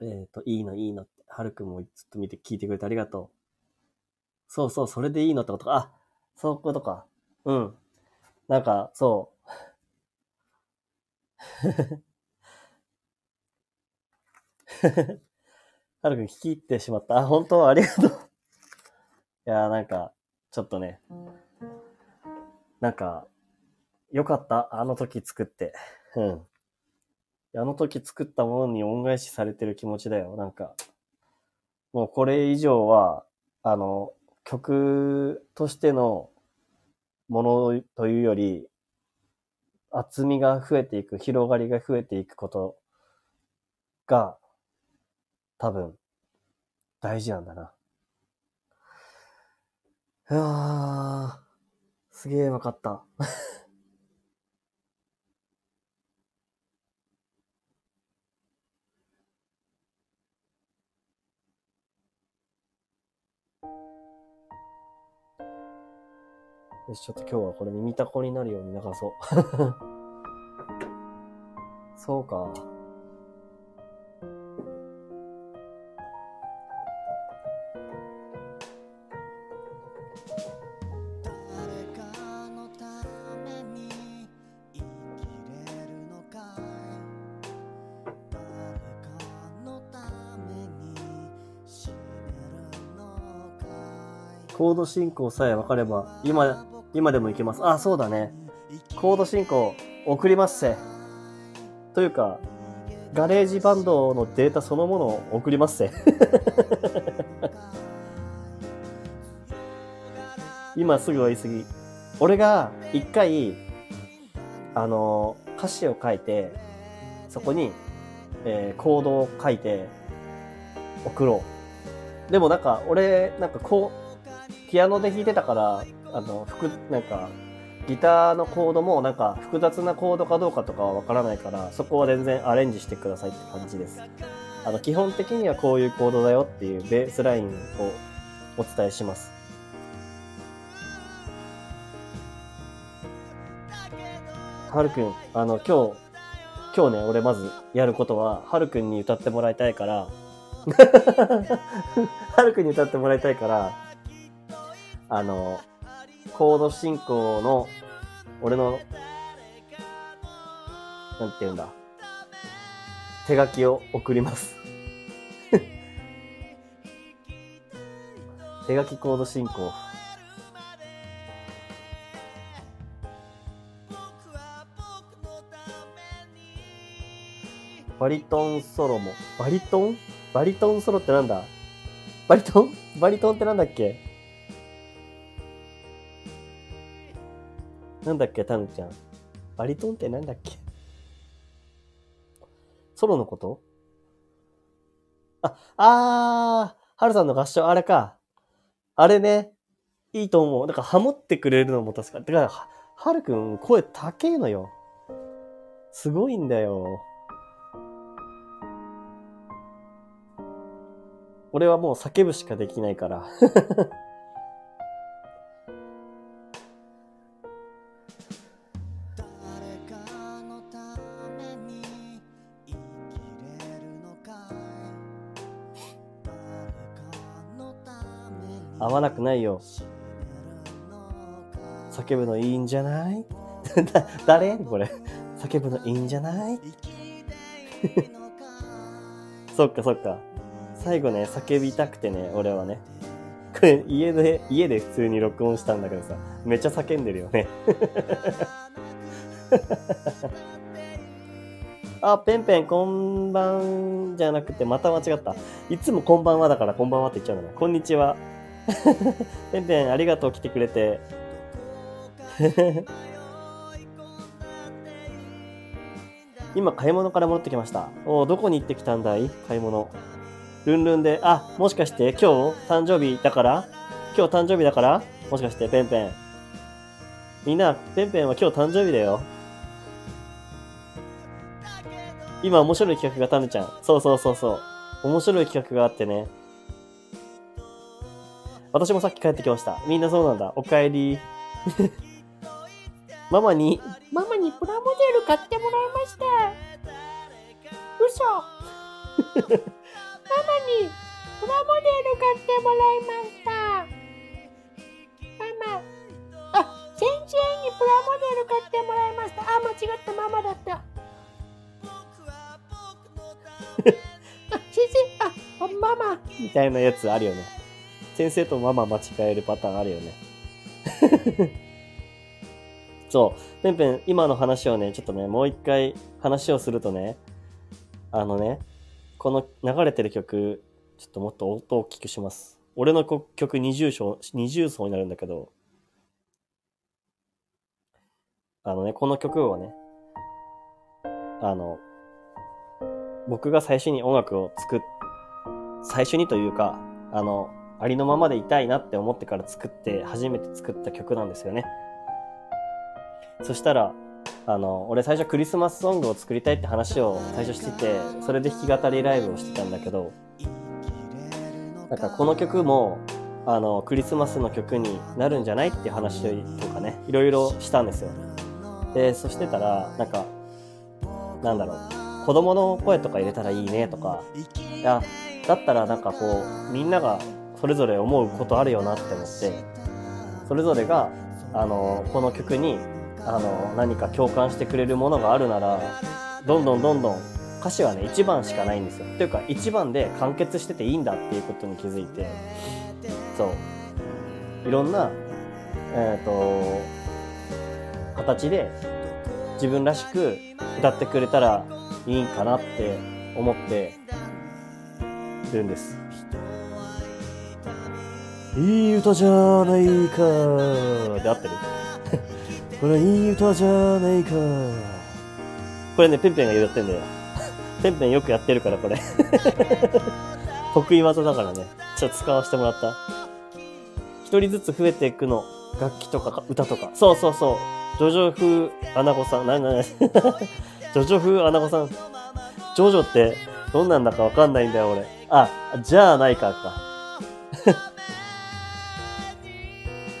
えっ、と、いいのいいのって。はるくんもずっと見て聞いてくれてありがとうそうそう、それでいいのってことか。あ、そういうことか。うん。なんか、そう。(laughs) はるくん聞き入ってしまった。あ、本当？ありがとう。いやーなんか、ちょっとね、なんか、よかった？あの時作って。うん。あの時作ったものに恩返しされてる気持ちだよ。なんか、もうこれ以上は、あの、曲としてのものというより、厚みが増えていく、広がりが増えていくことが、多分、大事なんだな。うわー、すげえわかった。よし、ちょっと今日はこれ耳たこになるように流そう。(laughs) そうか。コード進行さえ分かれば、今、今でもいけます。あ、そうだね。コード進行送りますぜ。というか、 GarageBandのデータそのものを送りますぜ。(laughs) 今すぐは言い過ぎ。俺が一回、あの、歌詞を書いて、そこに、えーコードを書いて、送ろう。でもなんか、俺、なんかこう、ピアノで弾いてたから、あの、複、なんか、ギターのコードもなんか複雑なコードかどうかとかはわからないから、そこは全然アレンジしてくださいって感じです。あの、基本的にはこういうコードだよっていうベースラインをお伝えします。はるくん、あの、今日、今日ね、俺まずやることは、はるくんに歌ってもらいたいから、(laughs) はるくんに歌ってもらいたいから、あの、コード進行の、俺の、なんて言うんだ、手書きを送ります。(laughs) 手書きコード進行。バリトンソロも。バリトン？バリトンソロってなんだ？バリトン？バリトンってなんだっけ？なんだっけタヌちゃん。バリトンってなんだっけ？ソロのこと？あ、あー、ハルさんの合唱、あれか。あれね。いいと思う。だからハモってくれるのも確か。てか、ははるくん声高えのよ。すごいんだよ。俺はもう叫ぶしかできないから。わなくないよ。叫ぶのいいんじゃない？だ (laughs) 誰？これ。叫ぶのいいんじゃない？(laughs) そっかそっか。最後ね、叫びたくてね、俺はね。これ家で、家で普通に録音したんだけどさ、めっちゃ叫んでるよね。(laughs) あ、ペンペン、こんばんじゃなくて、また間違った。いつもこんばんはだから、こんばんはって言っちゃうのね。こんにちは。(laughs) ペンペン、ありがとう、来てくれて。(laughs) 今、買い物から戻ってきました。おーどこに行ってきたんだい？買い物。ルンルンで、あ、もしかして今日誕生日だから？今日誕生日だから？もしかしてペンペン。みんな、ペンペンは今日誕生日だよ。今面白い企画がタヌちゃん。そうそうそうそう。面白い企画があってね。私もさっき帰ってきました。みんなそうなんだ。おかえり。(laughs) ママに、ママにプラモデル買ってもらいました。嘘。ママにプラモデル買ってもらいました。ママ。あ、先生にプラモデル買ってもらいました。あ、間違ったママだった。(laughs) 先生、あ、ママ。みたいなやつあるよね。先生とママ間違えるパターンあるよね。(laughs) そう。ペンペン、今の話をね、ちょっとね、もう一回話をするとね、あのね、この流れてる曲、ちょっともっと音を大きくします。俺の曲二重奏、二重奏になるんだけど、あのね、この曲をね、あの、僕が最初に音楽を作っ、最初にというか、あの、ありのままでいたいなって思ってから作って、初めて作った曲なんですよね。そしたら、あの、俺最初クリスマスソングを作りたいって話を最初してて、それで弾き語りライブをしてたんだけど、なんかこの曲も、あの、クリスマスの曲になるんじゃないって話とかね、いろいろしたんですよ。で、そしてたら、なんか、なんだろう、子供の声とか入れたらいいねとか、いや、だったらなんかこう、みんながそれぞれ思うことあるよなって思って、それぞれが、あの、この曲に、あの、何か共感してくれるものがあるなら、どんどんどんどん歌詞はね、1番しかないんですよ。というか、1番で完結してていいんだっていうことに気づいて、そう。いろんな、えっ、と、形で自分らしく歌ってくれたらいいんかなって思ってるんです。いい歌じゃないかで合ってる？(laughs) これいい歌じゃないかこれね、ペンペンが言ってんだよ。(laughs) ペンペンよくやってるから、これ。(laughs) 得意技だからね。ちょっと使わせてもらった。一人ずつ増えていくの。楽器とか歌とか。そうそうそう。ジョジョ風アナゴさん。なになにジョジョ風アナゴさん。ジョジョってどんなんだかわかんないんだよ、俺。あ、じゃあないかか。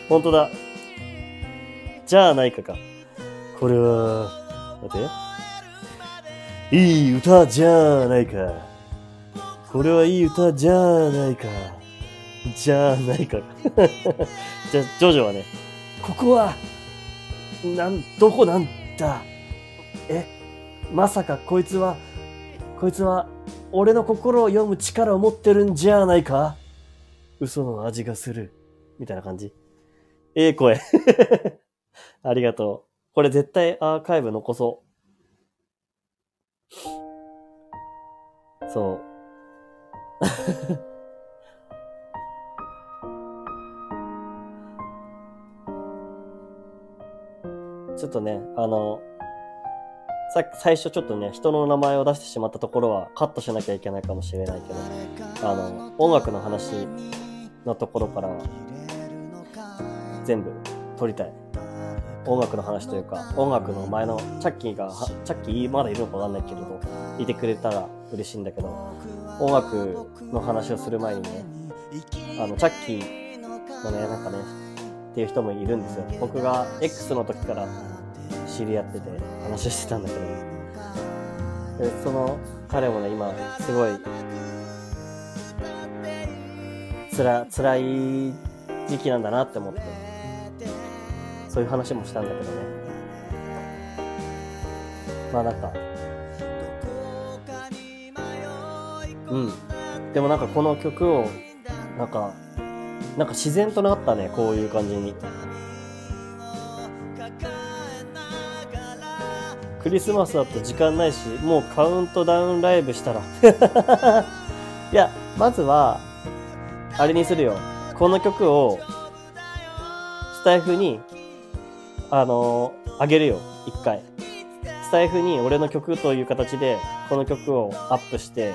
ほんとだ。じゃあないかか。これは、待って。いい歌じゃないか。これはいい歌じゃないか。じゃあないか。(laughs) じゃあ、ジョジョはね、ここは、なん、どこなんだえ、まさかこいつは、こいつは、俺の心を読む力を持ってるんじゃないか嘘の味がする。みたいな感じ。ええ声。(laughs) ありがとう。これ絶対アーカイブ残そう。そう。(laughs) ちょっとね、あの、さ最初ちょっとね、人の名前を出してしまったところはカットしなきゃいけないかもしれないけど、あの、音楽の話のところから全部撮りたい。音楽の話というか、音楽の前のチャッキーが、チャッキーまだいるのかわかんないけれど、いてくれたら嬉しいんだけど、音楽の話をする前にね、あの、チャッキーのね、なんかね、っていう人もいるんですよ。僕が X の時から知り合ってて話してたんだけど、でその彼もね、今、すごい、つら、辛い時期なんだなって思って、そういう話もしたんだけどね。まあなんか、うん。でもなんかこの曲を、なんか、なんか自然となったね、こういう感じに。クリスマスだと時間ないし、もうカウントダウンライブしたら。(laughs) いや、まずは、あれにするよ。この曲を、スタイフに、あのーあげるよ。一回。スタイフに俺の曲という形で、この曲をアップして、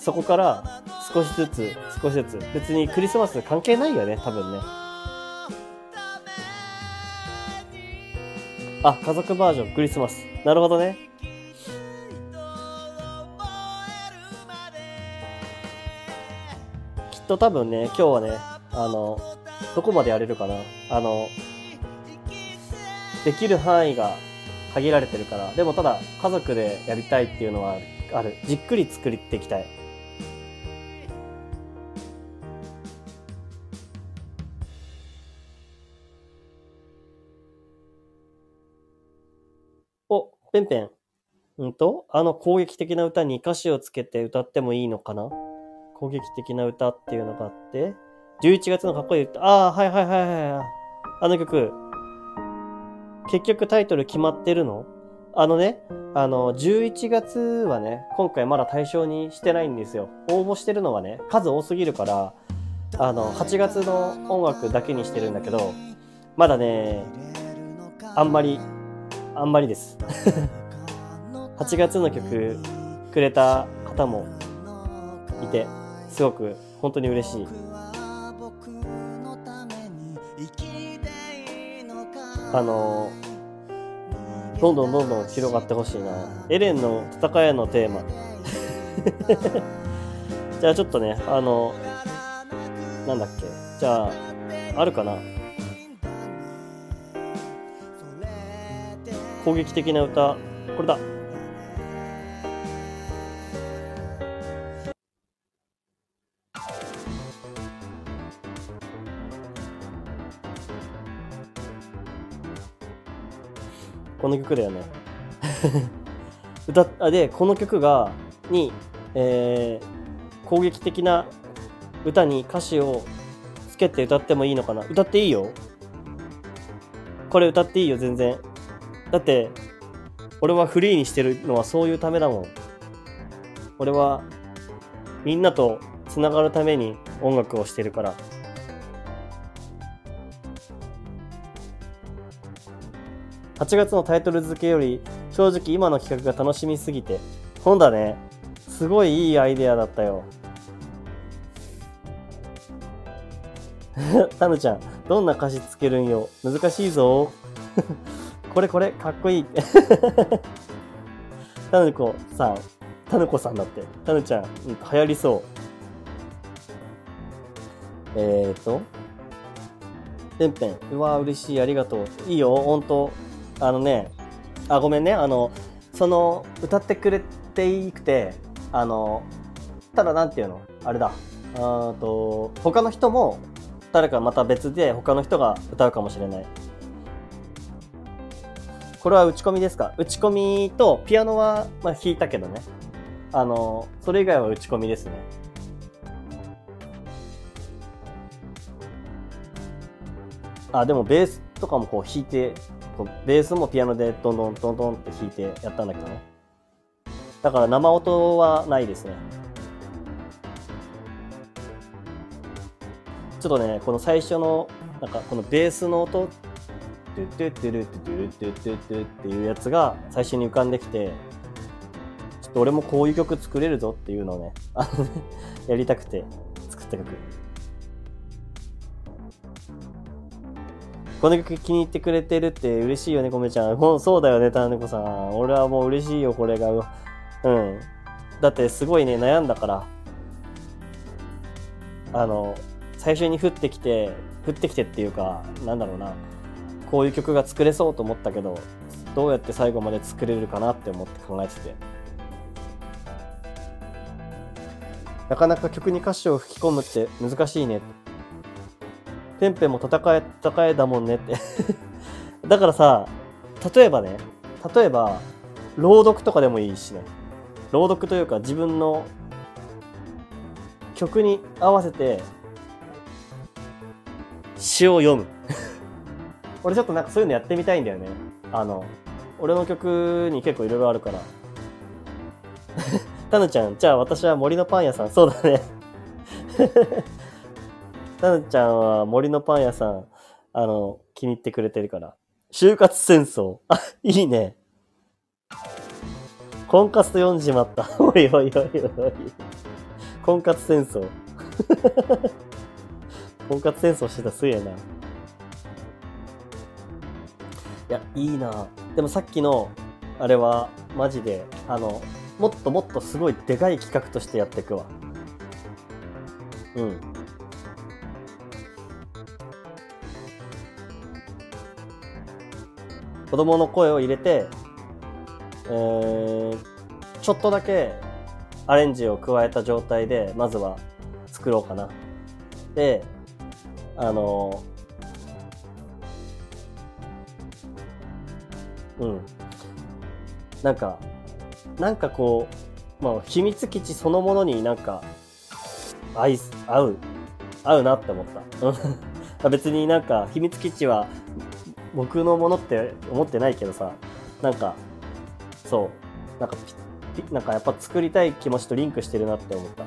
そこから少しずつ、少しずつ。別にクリスマス関係ないよね、多分ね。あ、家族バージョン、クリスマス。なるほどね。きっと多分ね、今日はね、あの、どこまでやれるかな。あの、できる範囲が限られてるから。でもただ、家族でやりたいっていうのはある。じっくり作っていきたい。おペンペン。うんと、あの攻撃的な歌に歌詞をつけて歌ってもいいのかな？攻撃的な歌っていうのがあって、11月のかっこいい歌。ああ、はいはいはいはい。あの曲。結局タイトル決まってるの？あのね、あの、11月はね、今回まだ対象にしてないんですよ。応募してるのはね、数多すぎるから、あの、8月の音楽だけにしてるんだけど、まだね、あんまり、あんまりです。(laughs) 8月の曲くれた方もいて、すごく本当に嬉しい。あの、どんどんどんどん広がってほしいな。エレンの戦いのテーマ。(laughs) じゃあちょっとね、あの、なんだっけ。じゃあ、あるかな攻撃的な歌。これだ。この曲だよね。(laughs) 歌あで、この曲が、に、えー、攻撃的な歌に歌詞をつけて歌ってもいいのかな歌っていいよこれ歌っていいよ、全然。だって、俺はフリーにしてるのはそういうためだもん。俺は、みんなと繋がるために音楽をしてるから。8月のタイトル付けより正直今の企画が楽しみすぎて本だね。すごいいいアイデアだったよ。(laughs) タヌちゃんどんな歌詞つけるんよ？難しいぞ。(laughs) これこれかっこいい。(laughs) タヌコさん。タヌコさんだって。タヌちゃん、うん、流行りそう。えーとペンペン。うわ嬉しい。ありがとう。いいよ本当あのね、あ、ごめんね、あの、その、歌ってくれていくて、あの、ただなんていうの？あれだ。あと、他の人も、誰かまた別で他の人が歌うかもしれない。これは打ち込みですか？打ち込みとピアノは、まあ、弾いたけどね。あの、それ以外は打ち込みですね。あ、でもベースとかもこう弾いて、こうベースもピアノでドンドンドンドンって弾いてやったんだけどね。だから生音はないですね。ちょっとね、この最初の、なんかこのベースの音、トゥトゥトゥルトゥトゥルトゥトゥっていうやつが最初に浮かんできて、ちょっと俺もこういう曲作れるぞっていうのを、ね、やりたくて作った曲。この曲気に入ってくれてるって嬉しいよね、コメちゃん。もうそうだよね、タネコさん。俺はもう嬉しいよ、これが。うん。だってすごいね、悩んだから。あの、最初に降ってきて、降ってきてっていうか、なんだろうな。こういう曲が作れそうと思ったけど、どうやって最後まで作れるかなって思って考えてて。なかなか曲に歌詞を吹き込むって難しいね。ペンペンも戦え、戦えだもんねって。(laughs) だからさ、例えばね、例えば、朗読とかでもいいしね。朗読というか自分の曲に合わせて詩を読む。(laughs) 俺ちょっとなんかそういうのやってみたいんだよね。あの、俺の曲に結構いろいろあるから。(laughs) タヌちゃん、じゃあ私は森のパン屋さん。そうだね。タヌちゃんは森のパン屋さん、あの、気に入ってくれてるから。就活戦争。(laughs) あ、いいね。婚活と読んじまった。(laughs) おいおいおいおい。婚活戦争。(laughs) 婚活戦争してたすげえな。いや、いいなでもさっきの、あれは、マジで、あの、もっともっとすごいでかい企画としてやっていくわ。うん。子供の声を入れて、えー、ちょっとだけアレンジを加えた状態で、まずは作ろうかな。で、あのうん。なんかなんかこうまあ秘密基地そのものになんか合い合う合うなって思った (laughs) 別になんか秘密基地は僕のものって思ってないけどさなんかそうなんかなんかやっぱ作りたい気持ちとリンクしてるなって思った。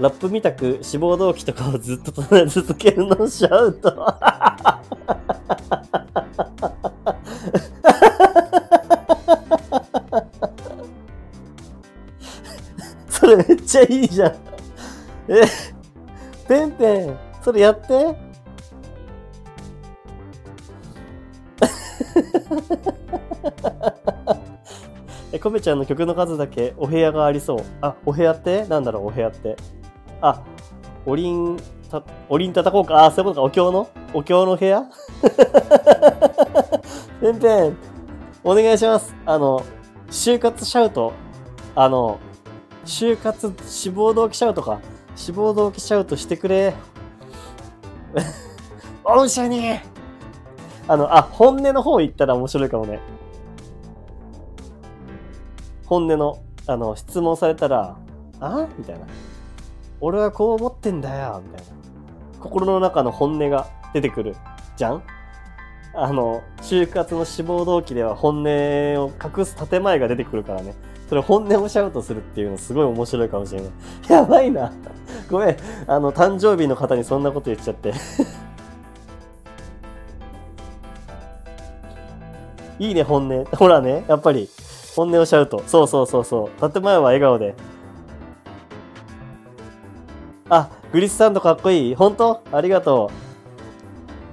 ラップみたく志望動機とかをずっと続けるのをシャウトそれめっちゃいいじゃん。えペンペンそれやって。(laughs) え、コメちゃんの曲の数だけお部屋がありそう。あ、お部屋って？なんだろう、お部屋って。あ、おりん、た、おりん叩こうか。あ、そういうことか。お経の？お経の部屋？(laughs) ペンペン、お願いします。あの、就活シャウト。あの、就活志望動機シャウトか。志望動機シャウトしてくれ。(laughs) 御社にあの、あ、本音の方行ったら面白いかもね。本音の、あの、質問されたら、あ？みたいな。俺はこう思ってんだよみたいな。心の中の本音が出てくる。じゃん？あの、就活の志望動機では本音を隠す建前が出てくるからね。それ本音をシャウトするっていうのすごい面白いかもしれない。やばいな。ごめん。あの、誕生日の方にそんなこと言っちゃって。いいね、本音。(laughs) ほらね、やっぱり、本音をシャウト。そうそうそうそう。建前は笑顔で。あ、グリスサンドかっこいい。本当？ありがと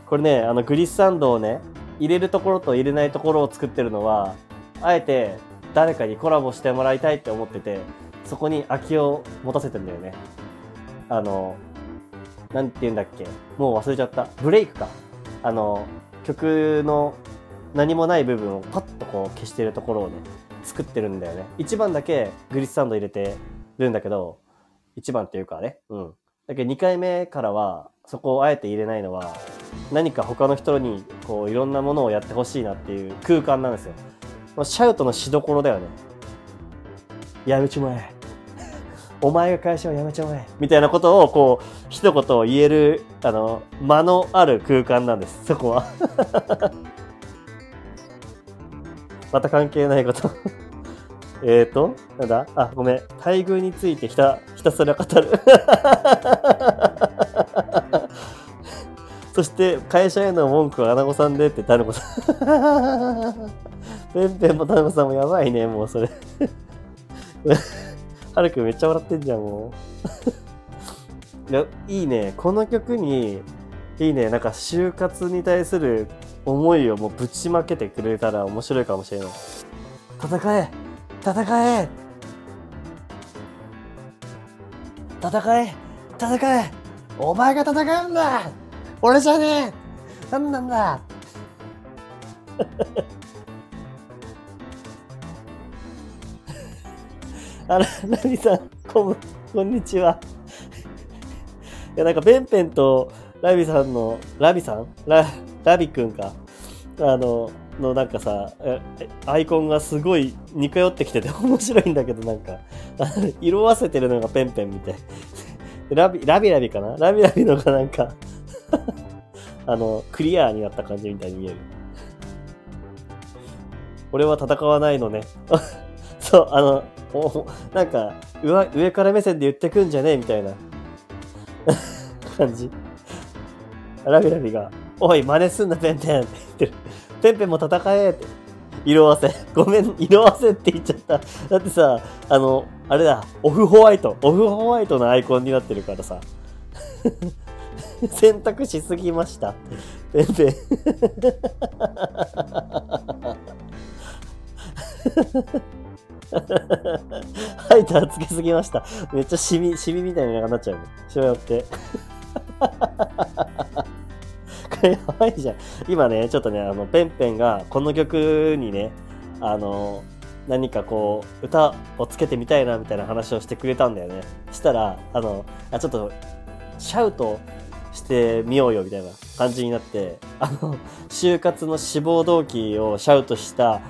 う。これね、あの、グリスサンドをね、入れるところと入れないところを作ってるのは、あえて誰かにコラボしてもらいたいって思ってて、そこに空きを持たせてんだよね。あの、なんて言うんだっけ？もう忘れちゃった。ブレイクか。あの、曲の何もない部分をパッとこう消してるところをね、作ってるんだよね。1番だけグリスサンド入れてるんだけど、1番っていうかね、うん。だけど2回目からは、そこをあえて入れないのは、何か他の人にこういろんなものをやってほしいなっていう空間なんですよ。シャウトのしどころだよね。やめちまえ。(laughs) お前が会社を辞めちまえ。みたいなことをこう、一言言える、あの、間のある空間なんです。そこは。また関係ないこと。(laughs) えーと、なんだ？あ、ごめん。待遇についてひた、ひたすら語る。(laughs) そして、会社への文句はアナゴさんでってタヌコさん。(laughs) ペンペンもタヌコさんもやばいね、もうそれ。はるくんめっちゃ笑ってんじゃん、もう。いや、いいね。この曲に、いいね。なんか、就活に対する思いをもうぶちまけてくれたら面白いかもしれない。戦え戦え。戦え戦え。お前が戦うんだ。俺じゃねえ。なんなんだ。(laughs) あら、ナミさん、こん、こんにちは。いや、なんか、ペンペンとラビさんの、ラビさん？ラ、ラビくんか。あの、のなんかさ、えアイコンがすごい似通ってきてて (laughs) 面白いんだけど、なんか、(laughs) 色あせてるのがペンペンみたい。ラビ、ラビラビかな？ラビラビのがなんか (laughs) あの、クリアになった感じみたいに見える。俺は戦わないのね。そう、あの、おなんか上、上から目線で言ってくんじゃねえみたいな感じ。ラビラビが、おい、真似すんな、ペンペンって言ってる。ペンペンも戦えって。色あわせ。ごめん、色あわせって言っちゃった。だってさ、あの、あれだ、オフホワイト。オフホワイトのアイコンになってるからさ。(laughs) 選択しすぎました。ペンペン。ハイターつけすぎました。めっちゃシミ、シミみたいなのがなっちゃうね。しょうやって。これやばいじゃん。今ね、ちょっとね、あの、ペンペンがこの曲にね、あの、何かこう、歌をつけてみたいなみたいな話をしてくれたんだよね。したら、あの、あちょっと、シャウトしてみようよみたいな感じになって、あの、就活の志望動機をシャウトした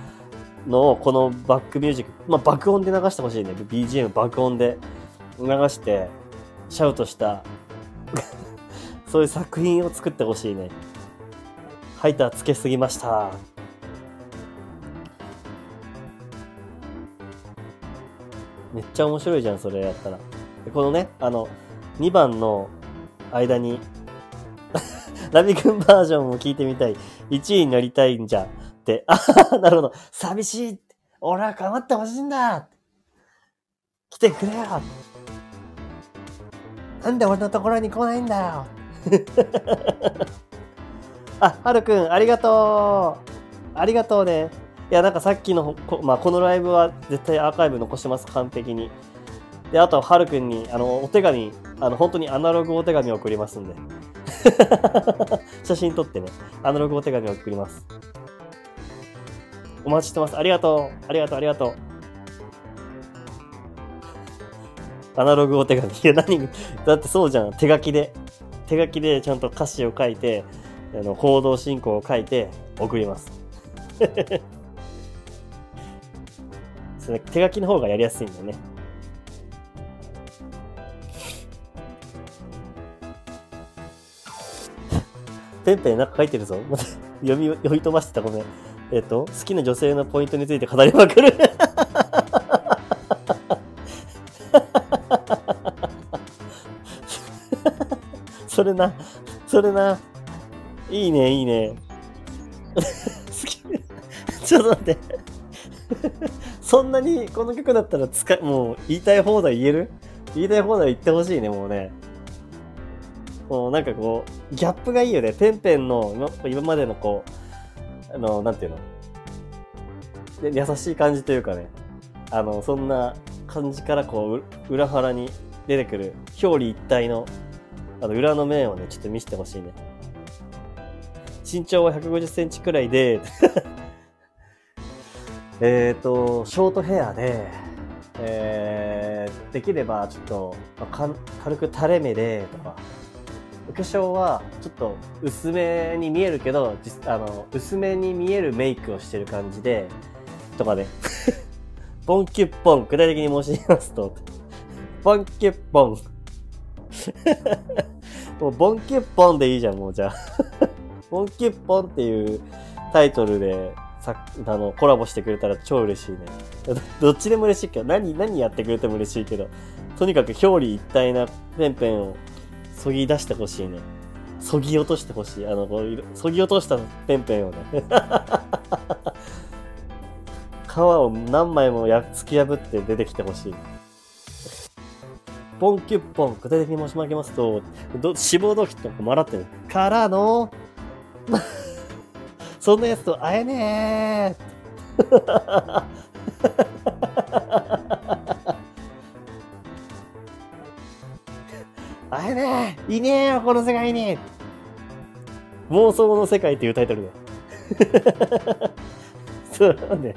のをこのバックミュージック、まあ、爆音で流してほしいね。BGM 爆音で流して、シャウトした、そういう作品を作ってほしいね。ハイターつけすぎました。めっちゃ面白いじゃん、それやったら。このね、あの、2番の間に、(laughs) ラビ君バージョンも聞いてみたい。1位になりたいんじゃって。あははなるほど。寂しい。俺は構ってほしいんだ。来てくれよ。なんで俺のところに来ないんだよ。(laughs) あ、はるくん、ありがとう。ありがとうね。いや、なんかさっきのこ、まあ、このライブは絶対アーカイブ残してます、完璧に。で、あとは、るくんに、あの、お手紙、あの、本当にアナログお手紙を送りますんで。(laughs) 写真撮ってね、アナログお手紙を送ります。お待ちしてます。ありがとう。ありがとう、ありがとう。アナログお手紙。いや、何、(laughs) だってそうじゃん。手書きで。手書きでちゃんと歌詞を書いて、あの行動進行を書いて送ります。(laughs) それ手書きの方がやりやすいんだよね。ペンペンなんか書いてるぞ。(laughs) 読み、読み飛ばしてた。ごめん。えっ、と、好きな女性のポイントについて語りまくる。それな、それな。いいね、いいね。(laughs) 好き。ちょっと待って。(laughs) そんなにこの曲だったら使い、もう言いたい放題言える？言いたい放題言ってほしいね、もうね。もうなんかこう、ギャップがいいよね。ペンペンの今までのこう、あの、なんていうの？で優しい感じというかね。あの、そんな感じからこ、う裏腹に出てくる表裏一体の、あの、裏の面をね、ちょっと見せてほしいね。身長は150センチくらいで、(laughs) えっと、ショートヘアで、えー、できればちょっと、まあ軽く垂れ目でとか、お化粧はちょっと薄めに見えるけど、実あの、薄めに見えるメイクをしてる感じで、とかで、(laughs) ボンキュッポン、具体的に申し上げますと、ボンキュッポン。(laughs) もうボンキュッポンでいいじゃん、もうじゃあ。(laughs) ボンキュッポンっていうタイトルでさあのコラボしてくれたら超嬉しいね。(laughs) どっちでも嬉しいけど、何、何やってくれても嬉しいけど、とにかく表裏一体なペンペンをそぎ出してほしいね。そぎ落としてほしい。あの、こうそぎ落としたペンペンをね。皮を何枚もや突き破って出てきてほしい。ポンキュッポン、具体的に申し上げますと、ど志望動機とかもらってる。からの、(laughs) そんなやつと会えねえ (laughs) 会えねえいねえよ、この世界に妄想の世界っていうタイトルで。(laughs) そうね。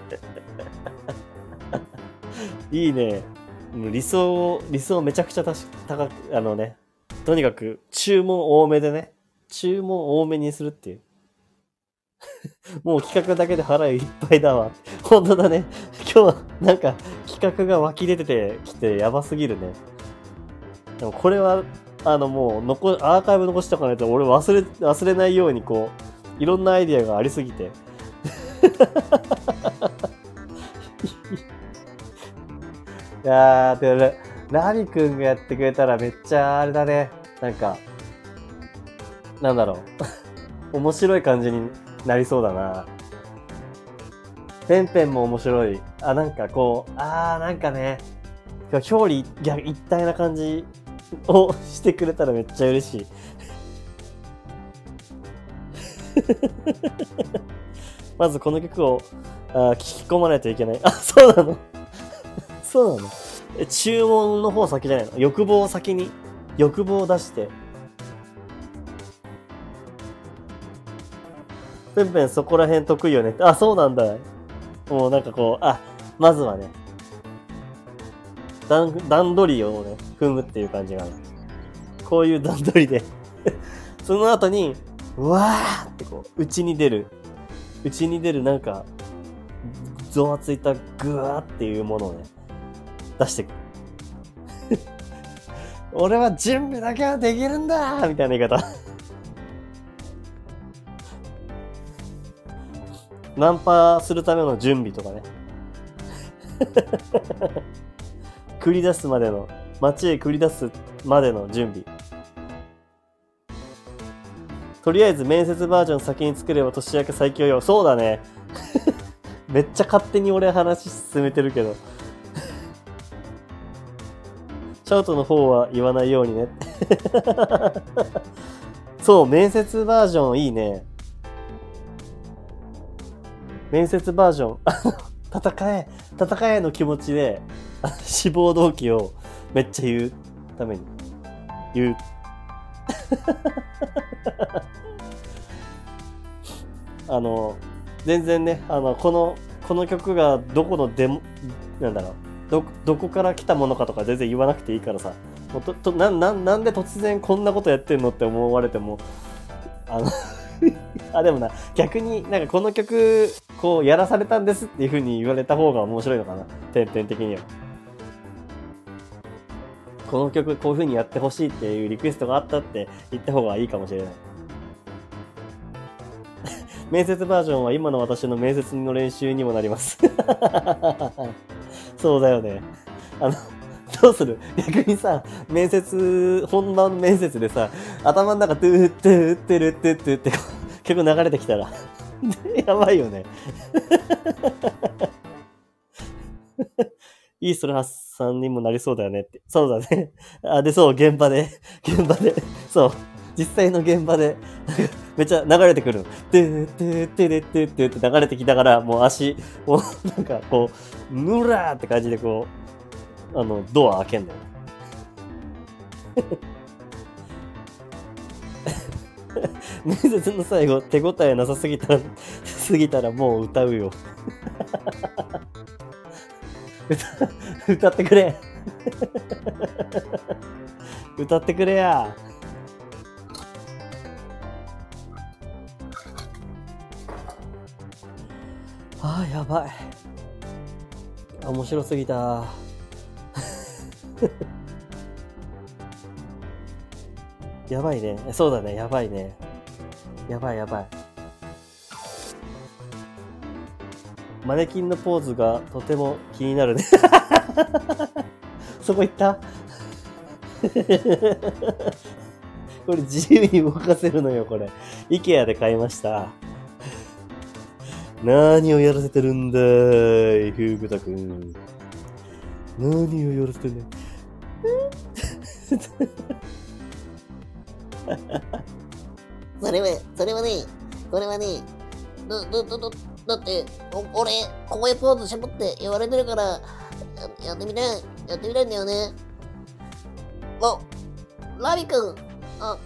いいね。もう理想を、理想めちゃくちゃ高く、あのね、とにかく注文多めでね、注文多めにするっていう。(laughs) もう企画だけで腹いっぱいだわ。(laughs) 本当だね。今日なんか企画が湧き出ててきてやばすぎるね。でもこれは、あのもう残、アーカイブ残しておかないと俺忘れ、忘れないようにこう、いろんなアイディアがありすぎて。いやー、でもね、ラビくんがやってくれたらめっちゃあれだね。なんか、なんだろう。(laughs) 面白い感じになりそうだな。ペンペンも面白い。あ、なんかこう、あー、なんかね、表裏一一体な感じを (laughs) してくれたらめっちゃ嬉しい。(laughs) まずこの曲をあ聞き込まないといけない。あ、そうなのそうなのえ、注文の方先じゃないの？欲望を先に、欲望を出して。ペンペンそこら辺得意よね。あ、そうなんだ。もうなんかこう、あ、まずはね、段、段取りをね、踏むっていう感じがある。こういう段取りで (laughs) その後に、うわーってこう、内に出る。内に出るなんか、ざわついたグワーっていうものをね、出してくる。(laughs) 俺は準備だけはできるんだみたいな言い方。ナンパするための準備とかね。(laughs) 繰り出すまでの、街へ繰り出すまでの準備。とりあえず面接バージョン先に作れば年明け最強よ。そうだね。(laughs) めっちゃ勝手に俺話進めてるけど。シャウトの方は言わないようにね。(laughs) そう、面接バージョンいいね。面接バージョン。(laughs) 戦え、戦えの気持ちで、(laughs) 志望動機をめっちゃ言うために。言う。あの、全然ね、あの、この、この曲がどこのデモ、なんだろう、ど、どこから来たものかとか全然言わなくていいからさ、もうと、と、な、な、なんで突然こんなことやってんのって思われても、あの、(laughs) あ、でもな、逆になんかこの曲、こうやらされたんですっていう風に言われた方が面白いのかな、点々的には。この曲こういう風にやってほしいっていうリクエストがあったって言った方がいいかもしれない。(laughs) 面接バージョンは今の私の面接の練習にもなります。(laughs) そうだよね。あの、どうする？(laughs) 逆にさ、面接、本番面接でさ、頭の中、トゥートゥートゥルトゥトゥってこう曲流れてきたら、(laughs) やばいよね。(laughs) いいストラスさんにもなりそうだよねって。そうだね。あ、で、そう、現場で、現場で、そう、実際の現場で、(laughs) めっちゃ流れてくるの。トゥートゥートゥルトゥトゥって流れてきながら、もう足、もうなんかこう、ぬらーって感じでこう、あの、ドア開けんだよ。(laughs) 面接の最後、手応えなさすぎた、すぎたらもう歌うよ。(laughs) 歌、歌ってくれ。歌ってくれや。ああ、やばい。面白すぎた。(laughs) やばいね。そうだね。やばいね。やばいやばい。マネキンのポーズがとても気になるね。(laughs) そこ行った？(laughs) これ自由に動かせるのよ、これ。IKEA で買いました。何をやらせてるんだい、ふぐたくん。何をやらせてんだい。(laughs) それは、それはね、これはね、だ、だ、だ、だだって、お俺、こういうポーズ絞って言われてるから、ややってみたい、やってみたいんだよね。お、ラビくん、あ、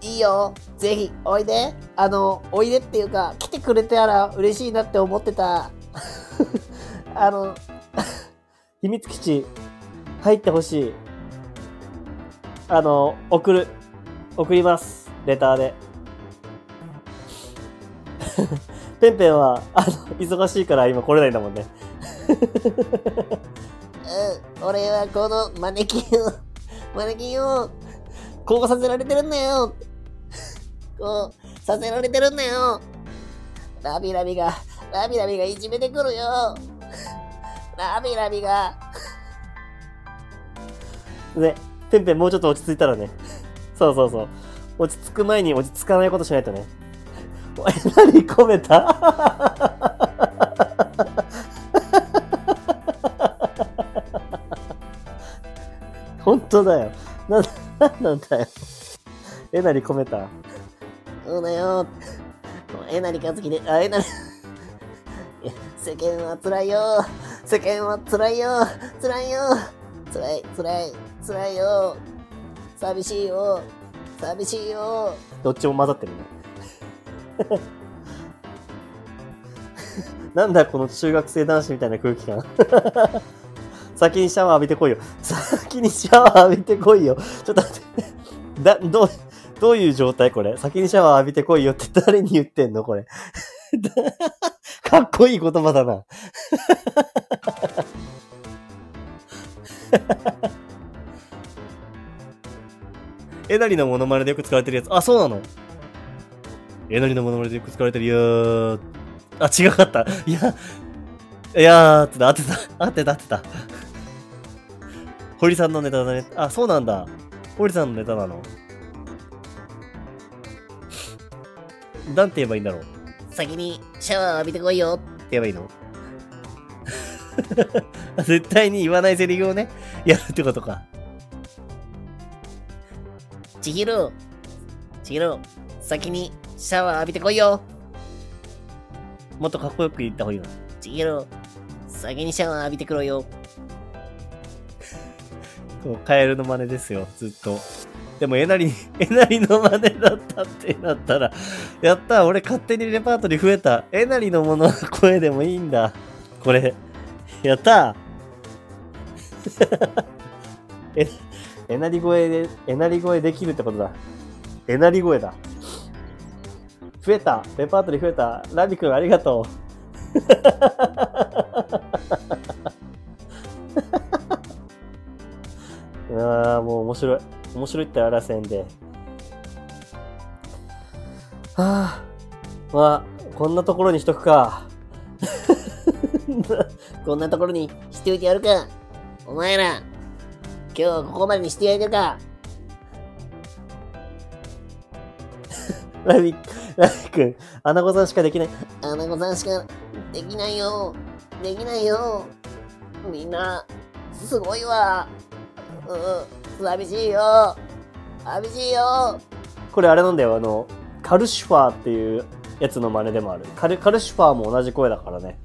いいよ。ぜひ、おいで。あの、おいでっていうか、来てくれたら嬉しいなって思ってた。(laughs) あの、(laughs) 秘密基地、入ってほしい。あの、送る。送ります。レターで。(laughs) ペンペンは、あの、忙しいから今来れないんだもんね。うん、俺はこのマネキンを、マネキンを、こうさせられてるんだよ。こう、させられてるんだよ。ラビラビが、ラビラビがいじめてくるよ。ラビラビが、ね、ペンペンもうちょっと落ち着いたらね。そうそうそう。落ち着く前に落ち着かないことしないとね。おい、何込めた？(laughs) 本当だよ。な、なんなんだよ。えなり込めた？そうだよ。もうえなりかずきで、あ、えなり。世間は辛いよ。世間は辛いよ。辛いよ。辛い、辛い、辛いよ。寂しいよ。寂しいよ。どっちも混ざってるね。(laughs) なんだこの中学生男子みたいな空気感。(laughs) 先にシャワー浴びてこいよ。(laughs) 先にシャワー浴びてこいよ。ちょっと待って。だ、どう、どういう状態これ？先にシャワー浴びてこいよって誰に言ってんのこれ？(laughs) かっこいい言葉だな。(laughs) えなりのモノマネでよく使われてるやつ？あ、そうなの？えなりのモノマネでよく使われてるよー。あ、違かった。いや、いやーって合ってた。合ってた、合ってた。堀さんのネタだね。あ、そうなんだ。堀さんのネタなの？なんて言えばいいんだろう？先にシャワー浴びてこいよ。って言えばいいの？(laughs) 絶対に言わないセリフをね、やるってことか。ちひろ。ちひろ。先にシャワー浴びてこいよ。もっとかっこよく言った方がいいの？ちひろ。先にシャワー浴びてくろよ。(laughs) こうカエルの真似ですよ、ずっと。でも、えなり、(laughs) えなりの真似だったってなったら、やった俺勝手にレパートリー増えた。えなりのもの声でもいいんだ。これ。やった (laughs) え、えなり声で、えなり声できるってことだ。えなり声だ。増えた。レパートリー増えた。ラビくんありがとう。(laughs) ああ、もう面白い。面白いってあらせんで。はあ、まあ、こんなところにしとくか。(laughs) こんなところにしておいてやるか。お前ら、今日はここまでにしてやるか。ラビ、ラビくん、アナゴさんしかできない。アナゴさんしかできないよ。できないよ。みんな、すごいわ。うん、寂しいよ。寂しいよ。これあれなんだよ、あの、カルシファーっていうやつの真似でもある。カルカルシファーも同じ声だからね。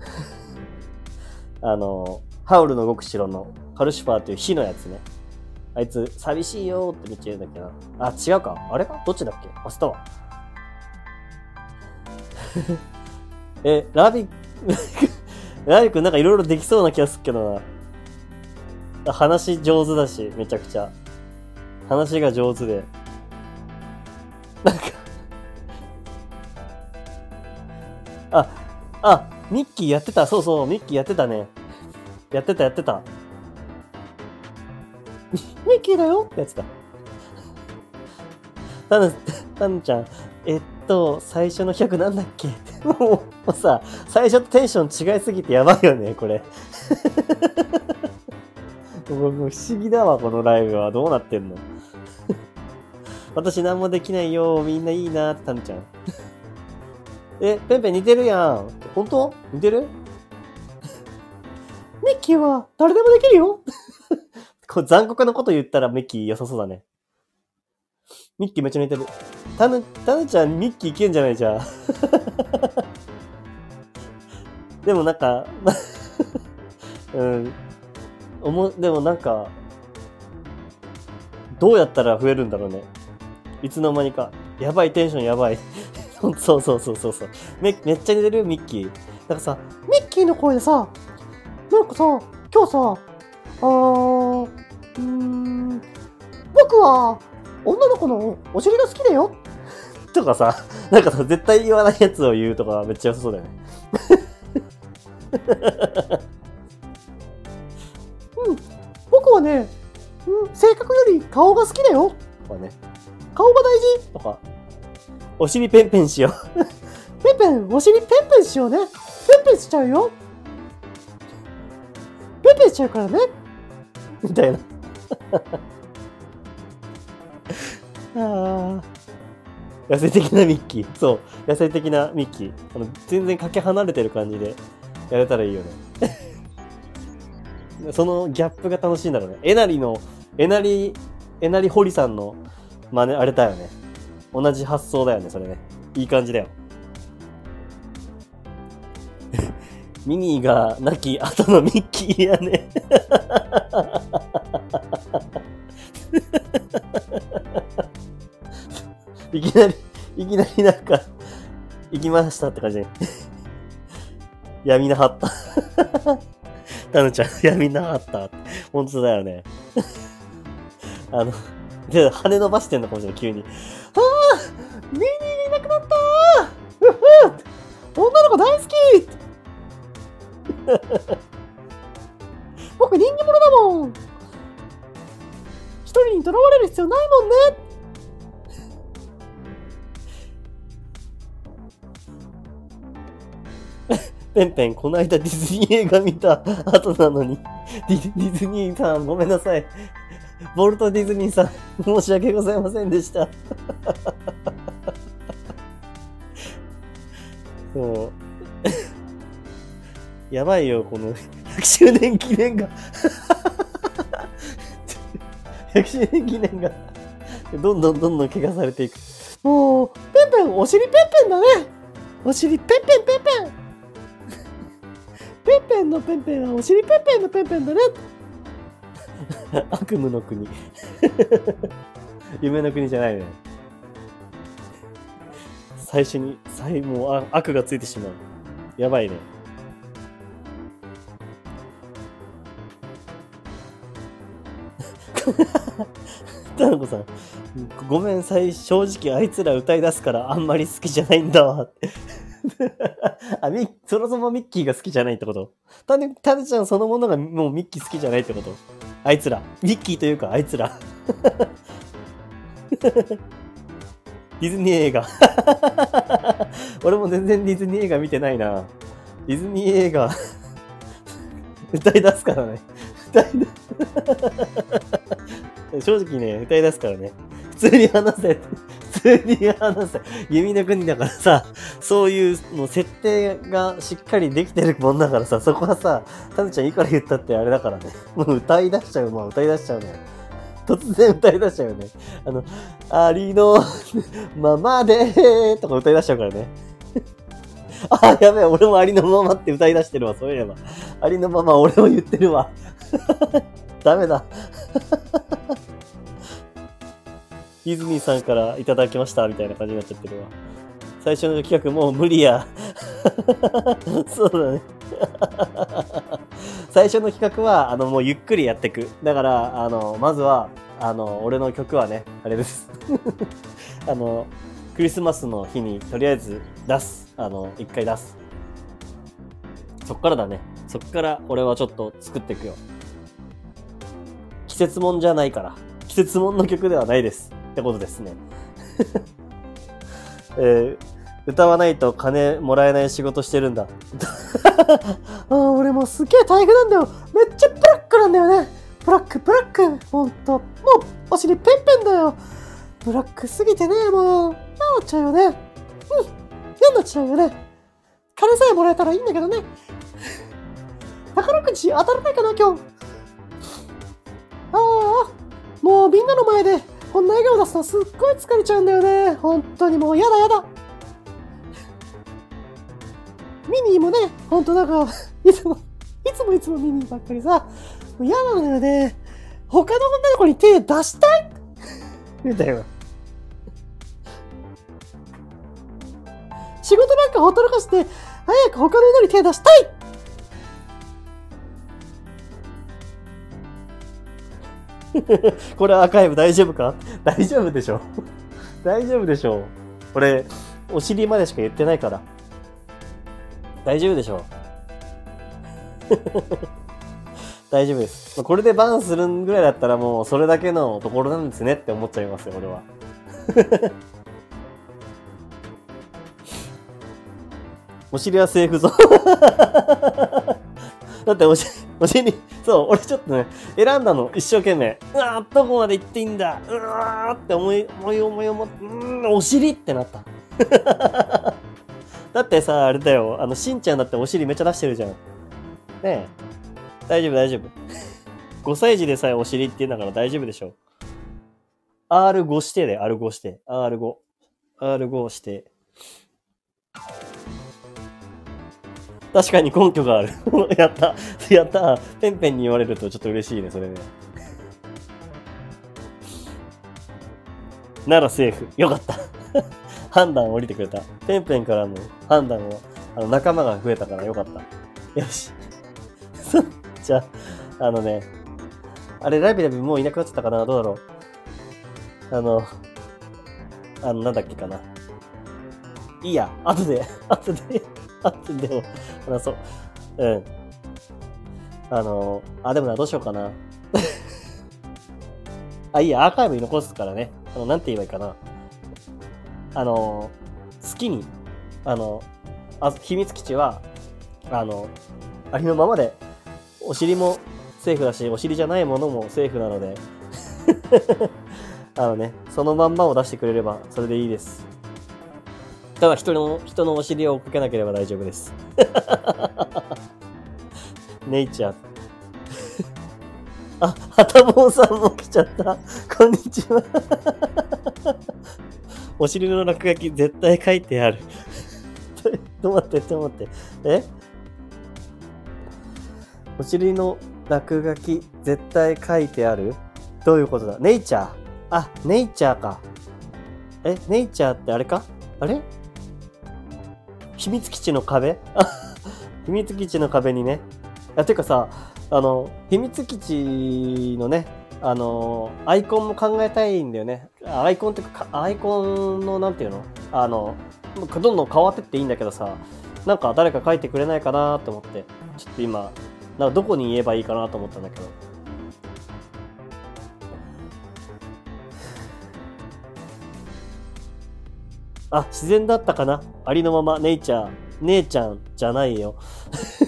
(laughs) あの、ハウルの動く城のカルシファーっていう火のやつね。あいつ、寂しいよーってめっちゃ言うんだっけな。あ、違うか。あれか？どっちだっけ？忘れたわ。(laughs) え、ラビ、(laughs) ラビくんなんかいろいろできそうな気がするけどな。話上手だし、めちゃくちゃ。話が上手で。なんかあ、あ、ミッキーやってた。そうそう、ミッキーやってたね。やってた、やってた。ミッキーだよってやつだ。タヌ、タヌちゃん、えっと、最初の100なんだっけ？もう、もうさ、最初とテンション違いすぎてやばいよね、これ。不思議だわ、このライブは。どうなってんの？(laughs) 私何もできないよ。みんないいな、タヌちゃん。(laughs) え、ペンペン似てるやん。本当？似てる？(laughs) ミッキーは誰でもできるよ。こう残酷なこと言ったらミッキー良さそうだね。ミッキーめっちゃ似てる。タヌ、タヌちゃんミッキーいけんじゃないじゃん。でもなんか、うん。おも、でもなんか、どうやったら増えるんだろうね。いつの間にか。やばい、テンションやばい。(laughs) そうそうそうそうそう。め、めっちゃ似てる？ミッキー。なんかさ、ミッキーの声でさ、なんかさ、今日さ、あー、うーん、僕は女の子のお尻が好きだよとかさ、なんかさ、絶対言わないやつを言うとかめっちゃ良さそうだよね。僕はね、うん、性格より顔が好きだよとかね。顔が大事とか。お尻ペンペンしよう。(laughs) ペンペン、お尻ペンペンしようね。ペンペンしちゃうよ。ペンペンしちゃうからね。みたいな。(laughs) ああ。野生的なミッキー。そう。野生的なミッキー。あの、全然かけ離れてる感じでやれたらいいよね。そのギャップが楽しいんだろうね。えなりの、えなり、えなりほりさんの真似、あれだよね。同じ発想だよね、それね。いい感じだよ。(laughs) ミニーが亡き後のミッキーやね。(laughs) いきなり、いきなりなんか、行きましたって感じで。(laughs) 闇なはった。(laughs) タヌちゃん、やめなあった。本当だよね。(laughs) あの、で、羽伸ばしてんのかもしれない、急に。ああーニーいなくなったうふ女の子大好き (laughs) 僕人気者だもん一人にとらわれる必要ないもんねペンペン、この間ディズニー映画見た後なのに、(laughs) ディズニーさん、ごめんなさい。ボルトディズニーさん、申し訳ございませんでした。(laughs) そう。(laughs) やばいよ、この100周年記念が。100周年記念が、どんどんどんどん怪我されていく。もう、ペンペン、お尻ペンペンだねお尻ペンペンペンペンペンペンのペンペンはお尻ペンペンのペンペンだね (laughs) 悪夢の国。(laughs) 夢の国じゃないね。最初に、最もうあ悪がついてしまう。やばいね。(laughs) タナコさん、ごめん、最正直あいつら歌い出すからあんまり好きじゃないんだわって。(laughs) あ、ミそもそもミッキーが好きじゃないってこと？タネ、タネちゃんそのものがもうミッキー好きじゃないってこと？あいつら。ミッキーというかあいつら。(laughs) ディズニー映画。(laughs) 俺も全然ディズニー映画見てないな。ディズニー映画。歌い出すからね。歌い出正直ね、歌い出すからね。普通に話せ。普通に話せ。弓の国だからさ、そういうの設定がしっかりできてるもんだからさ、そこはさ、タヌちゃんいくら言ったってあれだからね。もう歌い出しちゃう、まあ歌い出しちゃうね。突然歌い出しちゃうよね。あの、ありのままでとか歌い出しちゃうからね。(laughs) あ、やべえ、俺もありのままって歌い出してるわ、そういえば。ありのまま俺も言ってるわ。(laughs) ダメだ。ディズニーさんからいただきましたみたいな感じになっちゃってるわ。最初の企画もう無理や。(laughs) そうだね。(laughs) 最初の企画は、あの、もうゆっくりやっていく。だから、あの、まずは、あの、俺の曲はね、あれです。(laughs) あの、クリスマスの日にとりあえず出す。あの、一回出す。そっからだね。そっから俺はちょっと作っていくよ。季節もんじゃないから。季節もんの曲ではないです。ってことですね。(laughs) えー歌わないと金もらえない仕事してるんだ。(laughs) ああ、俺もすげえ大変なんだよ。めっちゃブラックなんだよね。ブラック、ブラック。ほんと、もうお尻ペンペンだよ。ブラックすぎてね、もう、嫌なっちゃうよね。うん、嫌なっちゃうよね。金さえもらえたらいいんだけどね。(laughs) 宝くじ当たらないかな、今日。ああ、もうみんなの前でこんな笑顔出すのすっごい疲れちゃうんだよね。本当にもうやだやだ。ミニーもね、ほんとなんか、いつも、いつもいつもミニーばっかりさ、もう嫌なんだよね。他の女の子に手出したい？みたいな。仕事なんかほったらかして、早く他の女に手出したい (laughs) これアーカイブ大丈夫か？(laughs) 大丈夫でしょ？(laughs) 大丈夫でしょ？俺、お尻までしか言ってないから。大丈夫でしょ？大丈夫です。これでバンするぐらいだったらもうそれだけのところなんですねって思っちゃいますよ、俺は。お尻はセーフぞ。だってお尻、お尻、そう、俺ちょっとね、選んだの、一生懸命。うわーどこまで行っていいんだうわーって思い、思い思い思って、うーん、お尻ってなった。(laughs) だってさ、あれだよ、あの、しんちゃんだってお尻めっちゃ出してるじゃん。ねえ。大丈夫、大丈夫。(laughs) 5歳児でさえお尻って言うんだから大丈夫でしょ。R5 指定で、R5 指定。R5。R5 指定。確かに根拠がある。(laughs) やった。やった。ペンペンに言われるとちょっと嬉しいね、それね。ならセーフ。よかった。(laughs) 判断を降りてくれた。ペンペンからの判断を、あの、仲間が増えたからよかった。よし。(laughs) じゃあ、あのね、あれ、ラビラビもういなくなっちゃったかな？どうだろう？あの、あの、なんだっけかな？いいや、後で、後で、でも話そう。うん。あの、あ、でもな、どうしようかな。(laughs) あ、いいや、アーカイブに残すからね。あの、なんて言えばいいかな。あの、好きに、あの、あ秘密基地は、あの、ありのままで、お尻もセーフだし、お尻じゃないものもセーフなので、(laughs) あのね、そのまんまを出してくれれば、それでいいです。ただ人の、人のお尻を追っかけなければ大丈夫です。(laughs) ネイチャー。(laughs) あ、はたぼうさんも来ちゃった。こんにちは。(laughs) お尻の落書き絶対書いてある。ちょっと待って、ちょっと待って。え？お尻の落書き絶対書いてある？どういうことだ？ネイチャー。あ、ネイチャーか。え、ネイチャーってあれか？あれ？秘密基地の壁？(laughs) 秘密基地の壁にね。あ、てかさ、あの、秘密基地のね、あの、アイコンも考えたいんだよね。アイコンっていうか、かアイコンの、なんていうの？あの、どんどん変わってっていいんだけどさ、なんか誰か書いてくれないかなと思って、ちょっと今、なんかどこに言えばいいかなと思ったんだけど。あ、自然だったかな？ありのまま、ネイチャー。姉ちゃんじゃないよ。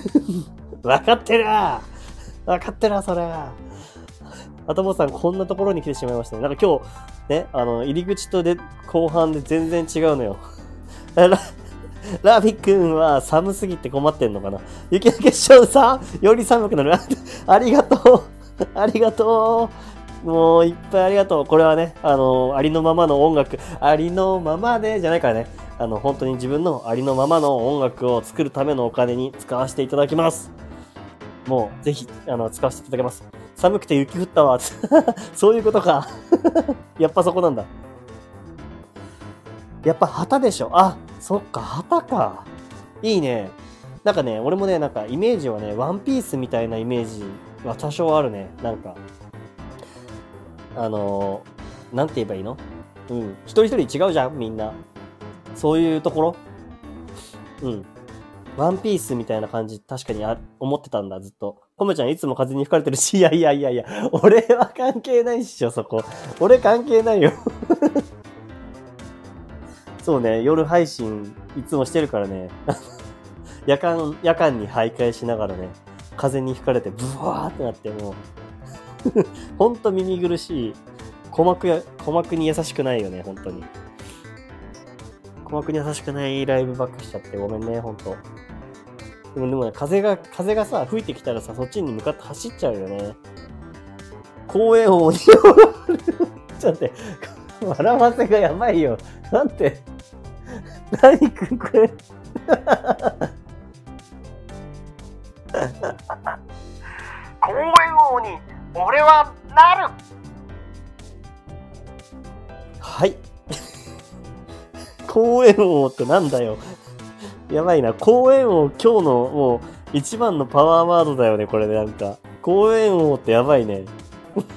(laughs) わかってるわかってるわ、それは。あともさん、こんなところに来てしまいましたね。なんか今日、ね、あの、入り口とで、後半で全然違うのよ。ラ、ラビ君は寒すぎて困ってんのかな？雪の結晶さ、より寒くなる。(laughs) ありがとう。(laughs) ありがとう。もういっぱいありがとう。これはね、あの、ありのままの音楽、ありのままでじゃないからね。あの、本当に自分のありのままの音楽を作るためのお金に使わせていただきます。もう、ぜひ、あの、使わせていただきます。寒くて雪降ったわ。(laughs) そういうことか。(laughs) やっぱそこなんだ。やっぱ旗でしょ。あ、そっか、旗か。いいね。なんかね、俺もね、なんかイメージはね、ワンピースみたいなイメージは多少あるね。なんか、あのー、なんて言えばいいの？うん。一人一人違うじゃん、みんな。そういうところ？うん。ワンピースみたいな感じ、確かにあ思ってたんだ、ずっと。コメちゃんいつも風に吹かれてるし、(laughs) いやいやいやいや、俺は関係ないっしょ、そこ。俺関係ないよ。(laughs) そうね、夜配信いつもしてるからね。(laughs) 夜間、夜間に徘徊しながらね、風に吹かれてブワーってなってもう、ほんと耳苦しい。鼓膜や、鼓膜に優しくないよね、本当に。鼓膜に優しくないライブばっかしちゃってごめんね、ほんと。でもでもね、風が、風がさ、吹いてきたらさ、そっちに向かって走っちゃうよね。公園を鬼をちょっと待って、笑わせがやばいよ。なんて、何くんこれ。公園王に俺はなるはい。(laughs) 公園王ってなんだよ。やばいな。公園王、今日のもう一番のパワーワードだよね、これでなんか。公園王ってやばいね。(laughs)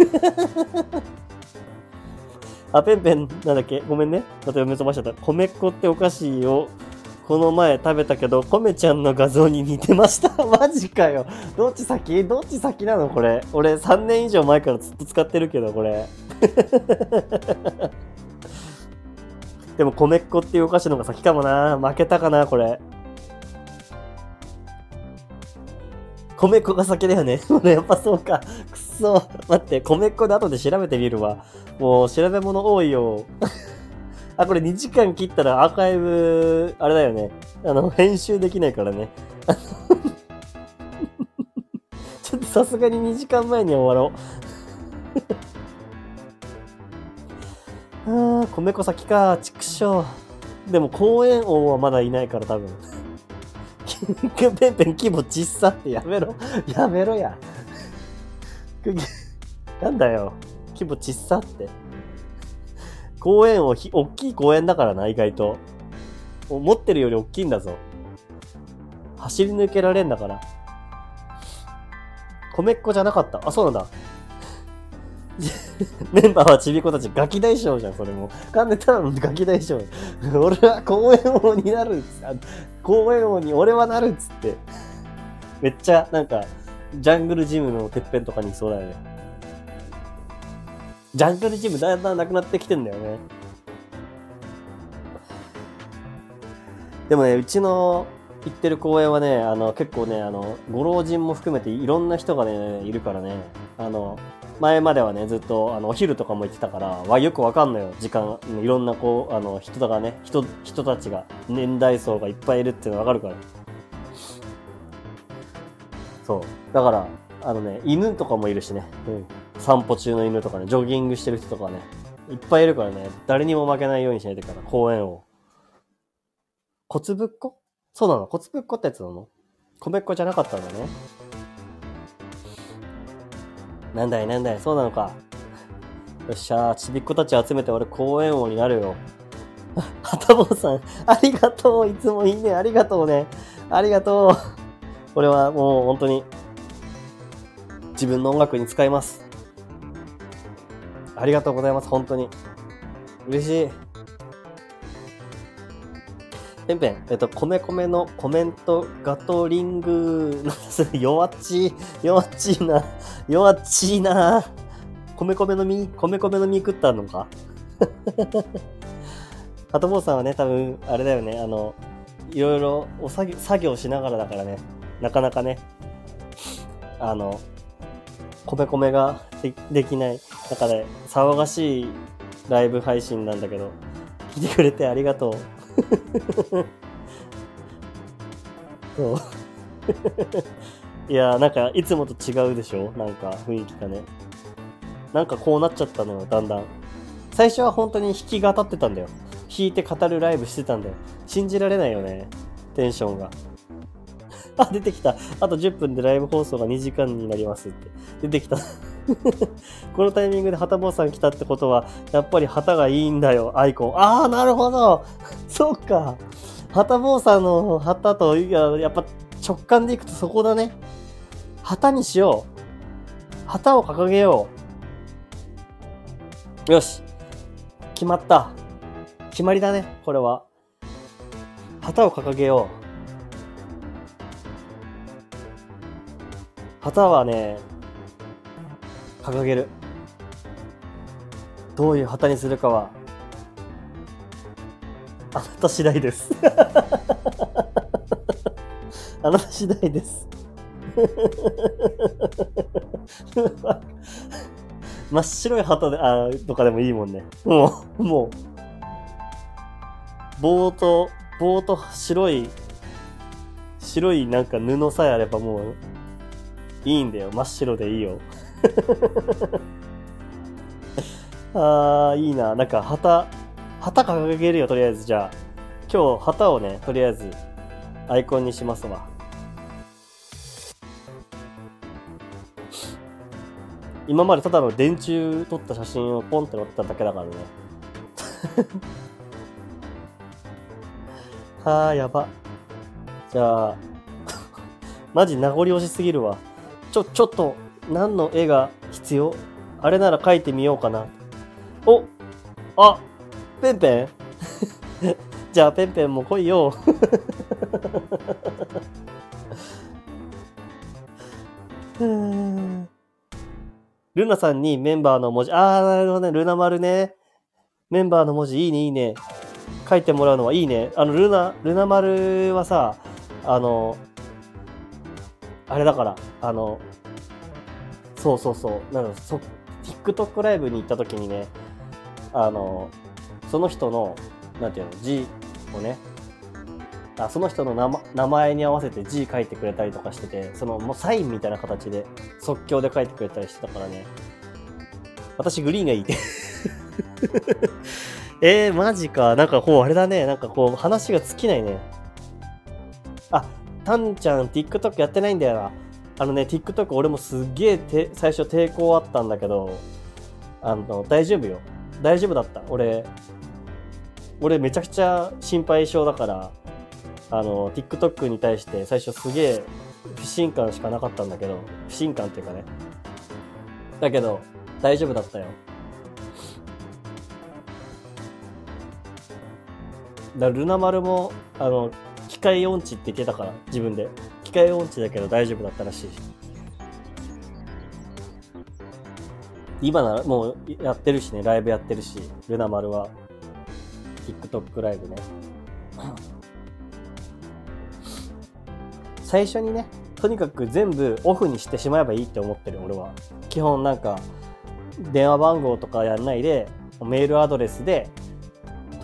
あ、ペンペン、なんだっけ？ごめんね。また読み飛ばしちゃった。米粉ってお菓子をこの前食べたけど、コメちゃんの画像に似てました。(laughs) マジかよ。どっち先？どっち先なのこれ？俺3年以上前からずっと使ってるけど、これ。(laughs) でも、米っ子っていうお菓子の方が先かもな。負けたかな、これ。米っ子が先だよ (laughs) ね。やっぱそうか。くっそ。待って、米っ子で後で調べてみるわ。もう調べ物多いよ。あ、これ2時間切ったらアーカイブ、あれだよね。あの、編集できないからね。(laughs) ちょっとさすがに2時間前に終わろう。(laughs) あー、米粉先か、畜生。でも公園王はまだいないから多分。ペンペン規模小さってやめろ。やめろや。なんだよ。規模小さって。公園をひ、大きい公園だからな、意外と。思ってるより大きいんだぞ。走り抜けられんだから。米っ子じゃなかった。あ、そうなんだ。(laughs) メンバーはちびっ子たちガキ大将じゃん、それも。噛んでたらガキ大将。(laughs) 俺は公園王になるっつって、公園王に俺はなるっつって。めっちゃ、なんか、ジャングルジムのてっぺんとかにいそうだよね。ジャングルジムだんだんなくなってきてんだよね。でもね、うちの行ってる公園はね、あの、結構ね、あの、ご老人も含めていろんな人がね、いるからね、あの、前まではね、ずっと、あの、お昼とかも行ってたから、わ、よくわかんのよ、時間。いろんな、こう、あの、人がね、人、人たちが、年代層がいっぱいいるっていうのわかるから。そう。だから、あのね、犬とかもいるしね、うん。散歩中の犬とかね、ジョギングしてる人とかね、いっぱいいるからね、誰にも負けないようにしないといけないから、公園を。骨ぶっこそうなの？骨ぶっこってやつなの？米っこじゃなかったんだね。なんだい？なんだい、そうなのか。よっしゃー、ちびっこたち集めて俺公園王になるよ。はたぼうさん、ありがとう。いつもいいね。ありがとうね。ありがとう。俺はもう本当に、自分の音楽に使います。ありがとうございます。本当に。嬉しい。ペンペン、えっと、米米のコメントガトリング、(laughs) 弱っちい、弱っちいな、弱っちいな。米米の実、米米の実食ったのか？ハトボーさんはね、多分、あれだよね、あの、いろいろお作業、作業しながらだからね、なかなかね、あの、米米ができない中で、騒がしいライブ配信なんだけど、聞いてくれてありがとう。(laughs) そう。(laughs) いやーなんかいつもと違うでしょ？なんか雰囲気がね。なんかこうなっちゃったのよ、だんだん。最初は本当に弾き語ってたんだよ。弾いて語るライブしてたんだよ。信じられないよね。テンションが。あ、出てきた。あと10分でライブ放送が2時間になりますって。出てきた。(laughs) このタイミングで旗坊さん来たってことは、やっぱり旗がいいんだよ、アイコン。ああ、なるほど。そうか。旗坊さんの旗と、やっぱ直感でいくとそこだね。旗にしよう。旗を掲げよう。よし。決まった。決まりだね、これは。旗を掲げよう。旗はね、掲げる。どういう旗にするかは、あなた次第です。(laughs) あなた次第です。(laughs) 真っ白い旗で、あとかでもいいもんね。もう、もう、棒と、棒と白い、白いなんか布さえあればもう、いいんだよ。真っ白でいいよ。(laughs) あー、いいな。なんか旗、旗掲げるよ、とりあえず。じゃあ、今日旗をね、とりあえず、アイコンにしますわ。今までただの電柱撮った写真をポンって載っただけだからね。(laughs) はー、やば。じゃあ、(laughs) マジ名残惜しすぎるわ。ちょ、ちょっと、何の絵が必要？あれなら描いてみようかな。おあペンペン？(laughs) じゃあペンペンも来いよ。(laughs) ルナさんにメンバーの文字、あー、なるほどね、ルナ丸ね。メンバーの文字いいね、いいね。書いてもらうのはいいね。あの、ルナ、ルナ丸はさ、あの、あれだから、あの、そうそうそう、なんかそ、TikTok ライブに行った時にね、あの、その人の、なんていうの、字をね、あその人の名前名前に合わせて字書いてくれたりとかしてて、そのもうサインみたいな形で即興で書いてくれたりしてたからね。私グリーンがいいって。(laughs) えー、マジか。なんかこう、あれだね。なんかこう、話が尽きないね。あ、タンちゃん TikTok やってないんだよな。あのね、TikTok 俺もすっげえ最初抵抗あったんだけど、あの、大丈夫よ。大丈夫だった。俺、俺めちゃくちゃ心配性だから、あの、TikTok に対して最初すげえ不信感しかなかったんだけど、不信感っていうかね。だけど、大丈夫だったよ。だルナ丸も、あの、械音痴って言ってたから、自分で。機械音痴だけど大丈夫だったらしい。今なら、もうやってるしね、ライブやってるし、ルナ丸は。TikTok ライブね。(clears throat) 最初にねとにかく全部オフにしてしまえばいいって思ってる俺は基本なんか電話番号とかやんないでメールアドレスで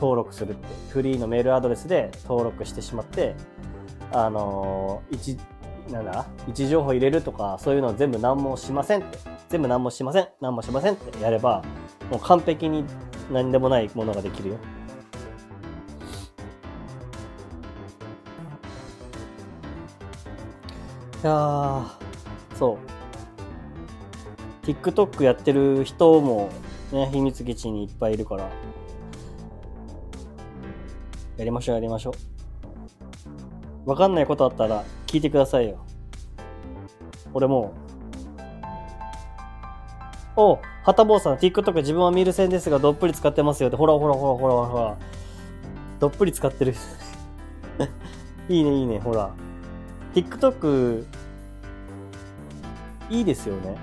登録するってフリーのメールアドレスで登録してしまってあの一なんだ？位置情報入れるとかそういうの全部何もしませんって。全部何もしません。何もしませんってやればもう完璧に何でもないものができるよ。いやそう。TikTok やってる人もね秘密基地にいっぱいいるから。やりましょうやりましょう。わかんないことあったら聞いてくださいよ。俺もう。おはたぼうさん TikTok 自分は見る線ですがどっぷり使ってますよって。ほらほらほらほらほら。どっぷり使ってる。(laughs) いいねいいねほら。TikTok いいですよね。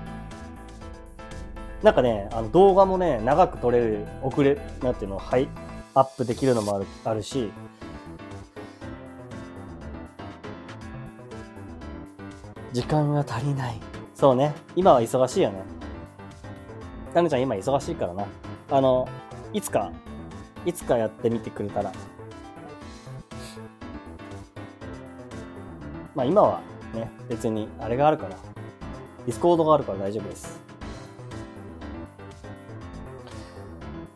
なんかねあの動画もね長く撮れる遅れなんていうのはい。アップできるのもあるあるし。時間が足りない。そうね。今は忙しいよね。タヌちゃん今忙しいからな。あのいつかいつかやってみてくれたら。まあ今はね別にあれがあるから。ディスコードがあるから大丈夫です。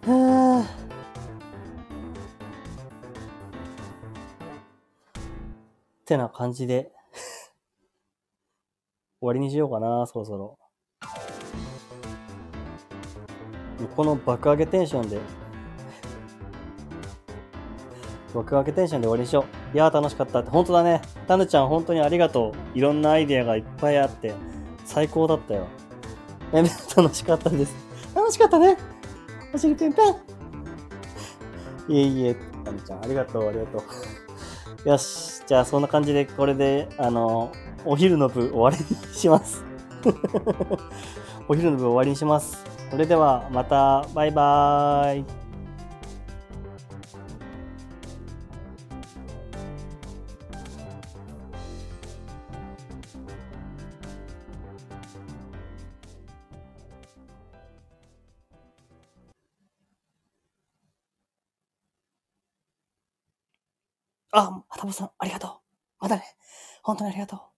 はあ。ってな感じで。(laughs) 終わりにしようかなそろそろ。この爆上げテンションで。(laughs) 爆上げテンションで終わりにしよう。いやー楽しかったって。本当だね。タヌちゃん本当にありがとう。いろんなアイデアがいっぱいあって最高だったよ。楽しかったです。楽しかったね。おしりぺんぺんいえいえタヌちゃんありがとうありがとう。よしじゃあそんな感じでこれであのお昼の部終わりにします。(laughs) お昼の部終わりにします。それではまたバイバーイ。あ、はたぼさん、ありがとう。またね。本当にありがとう。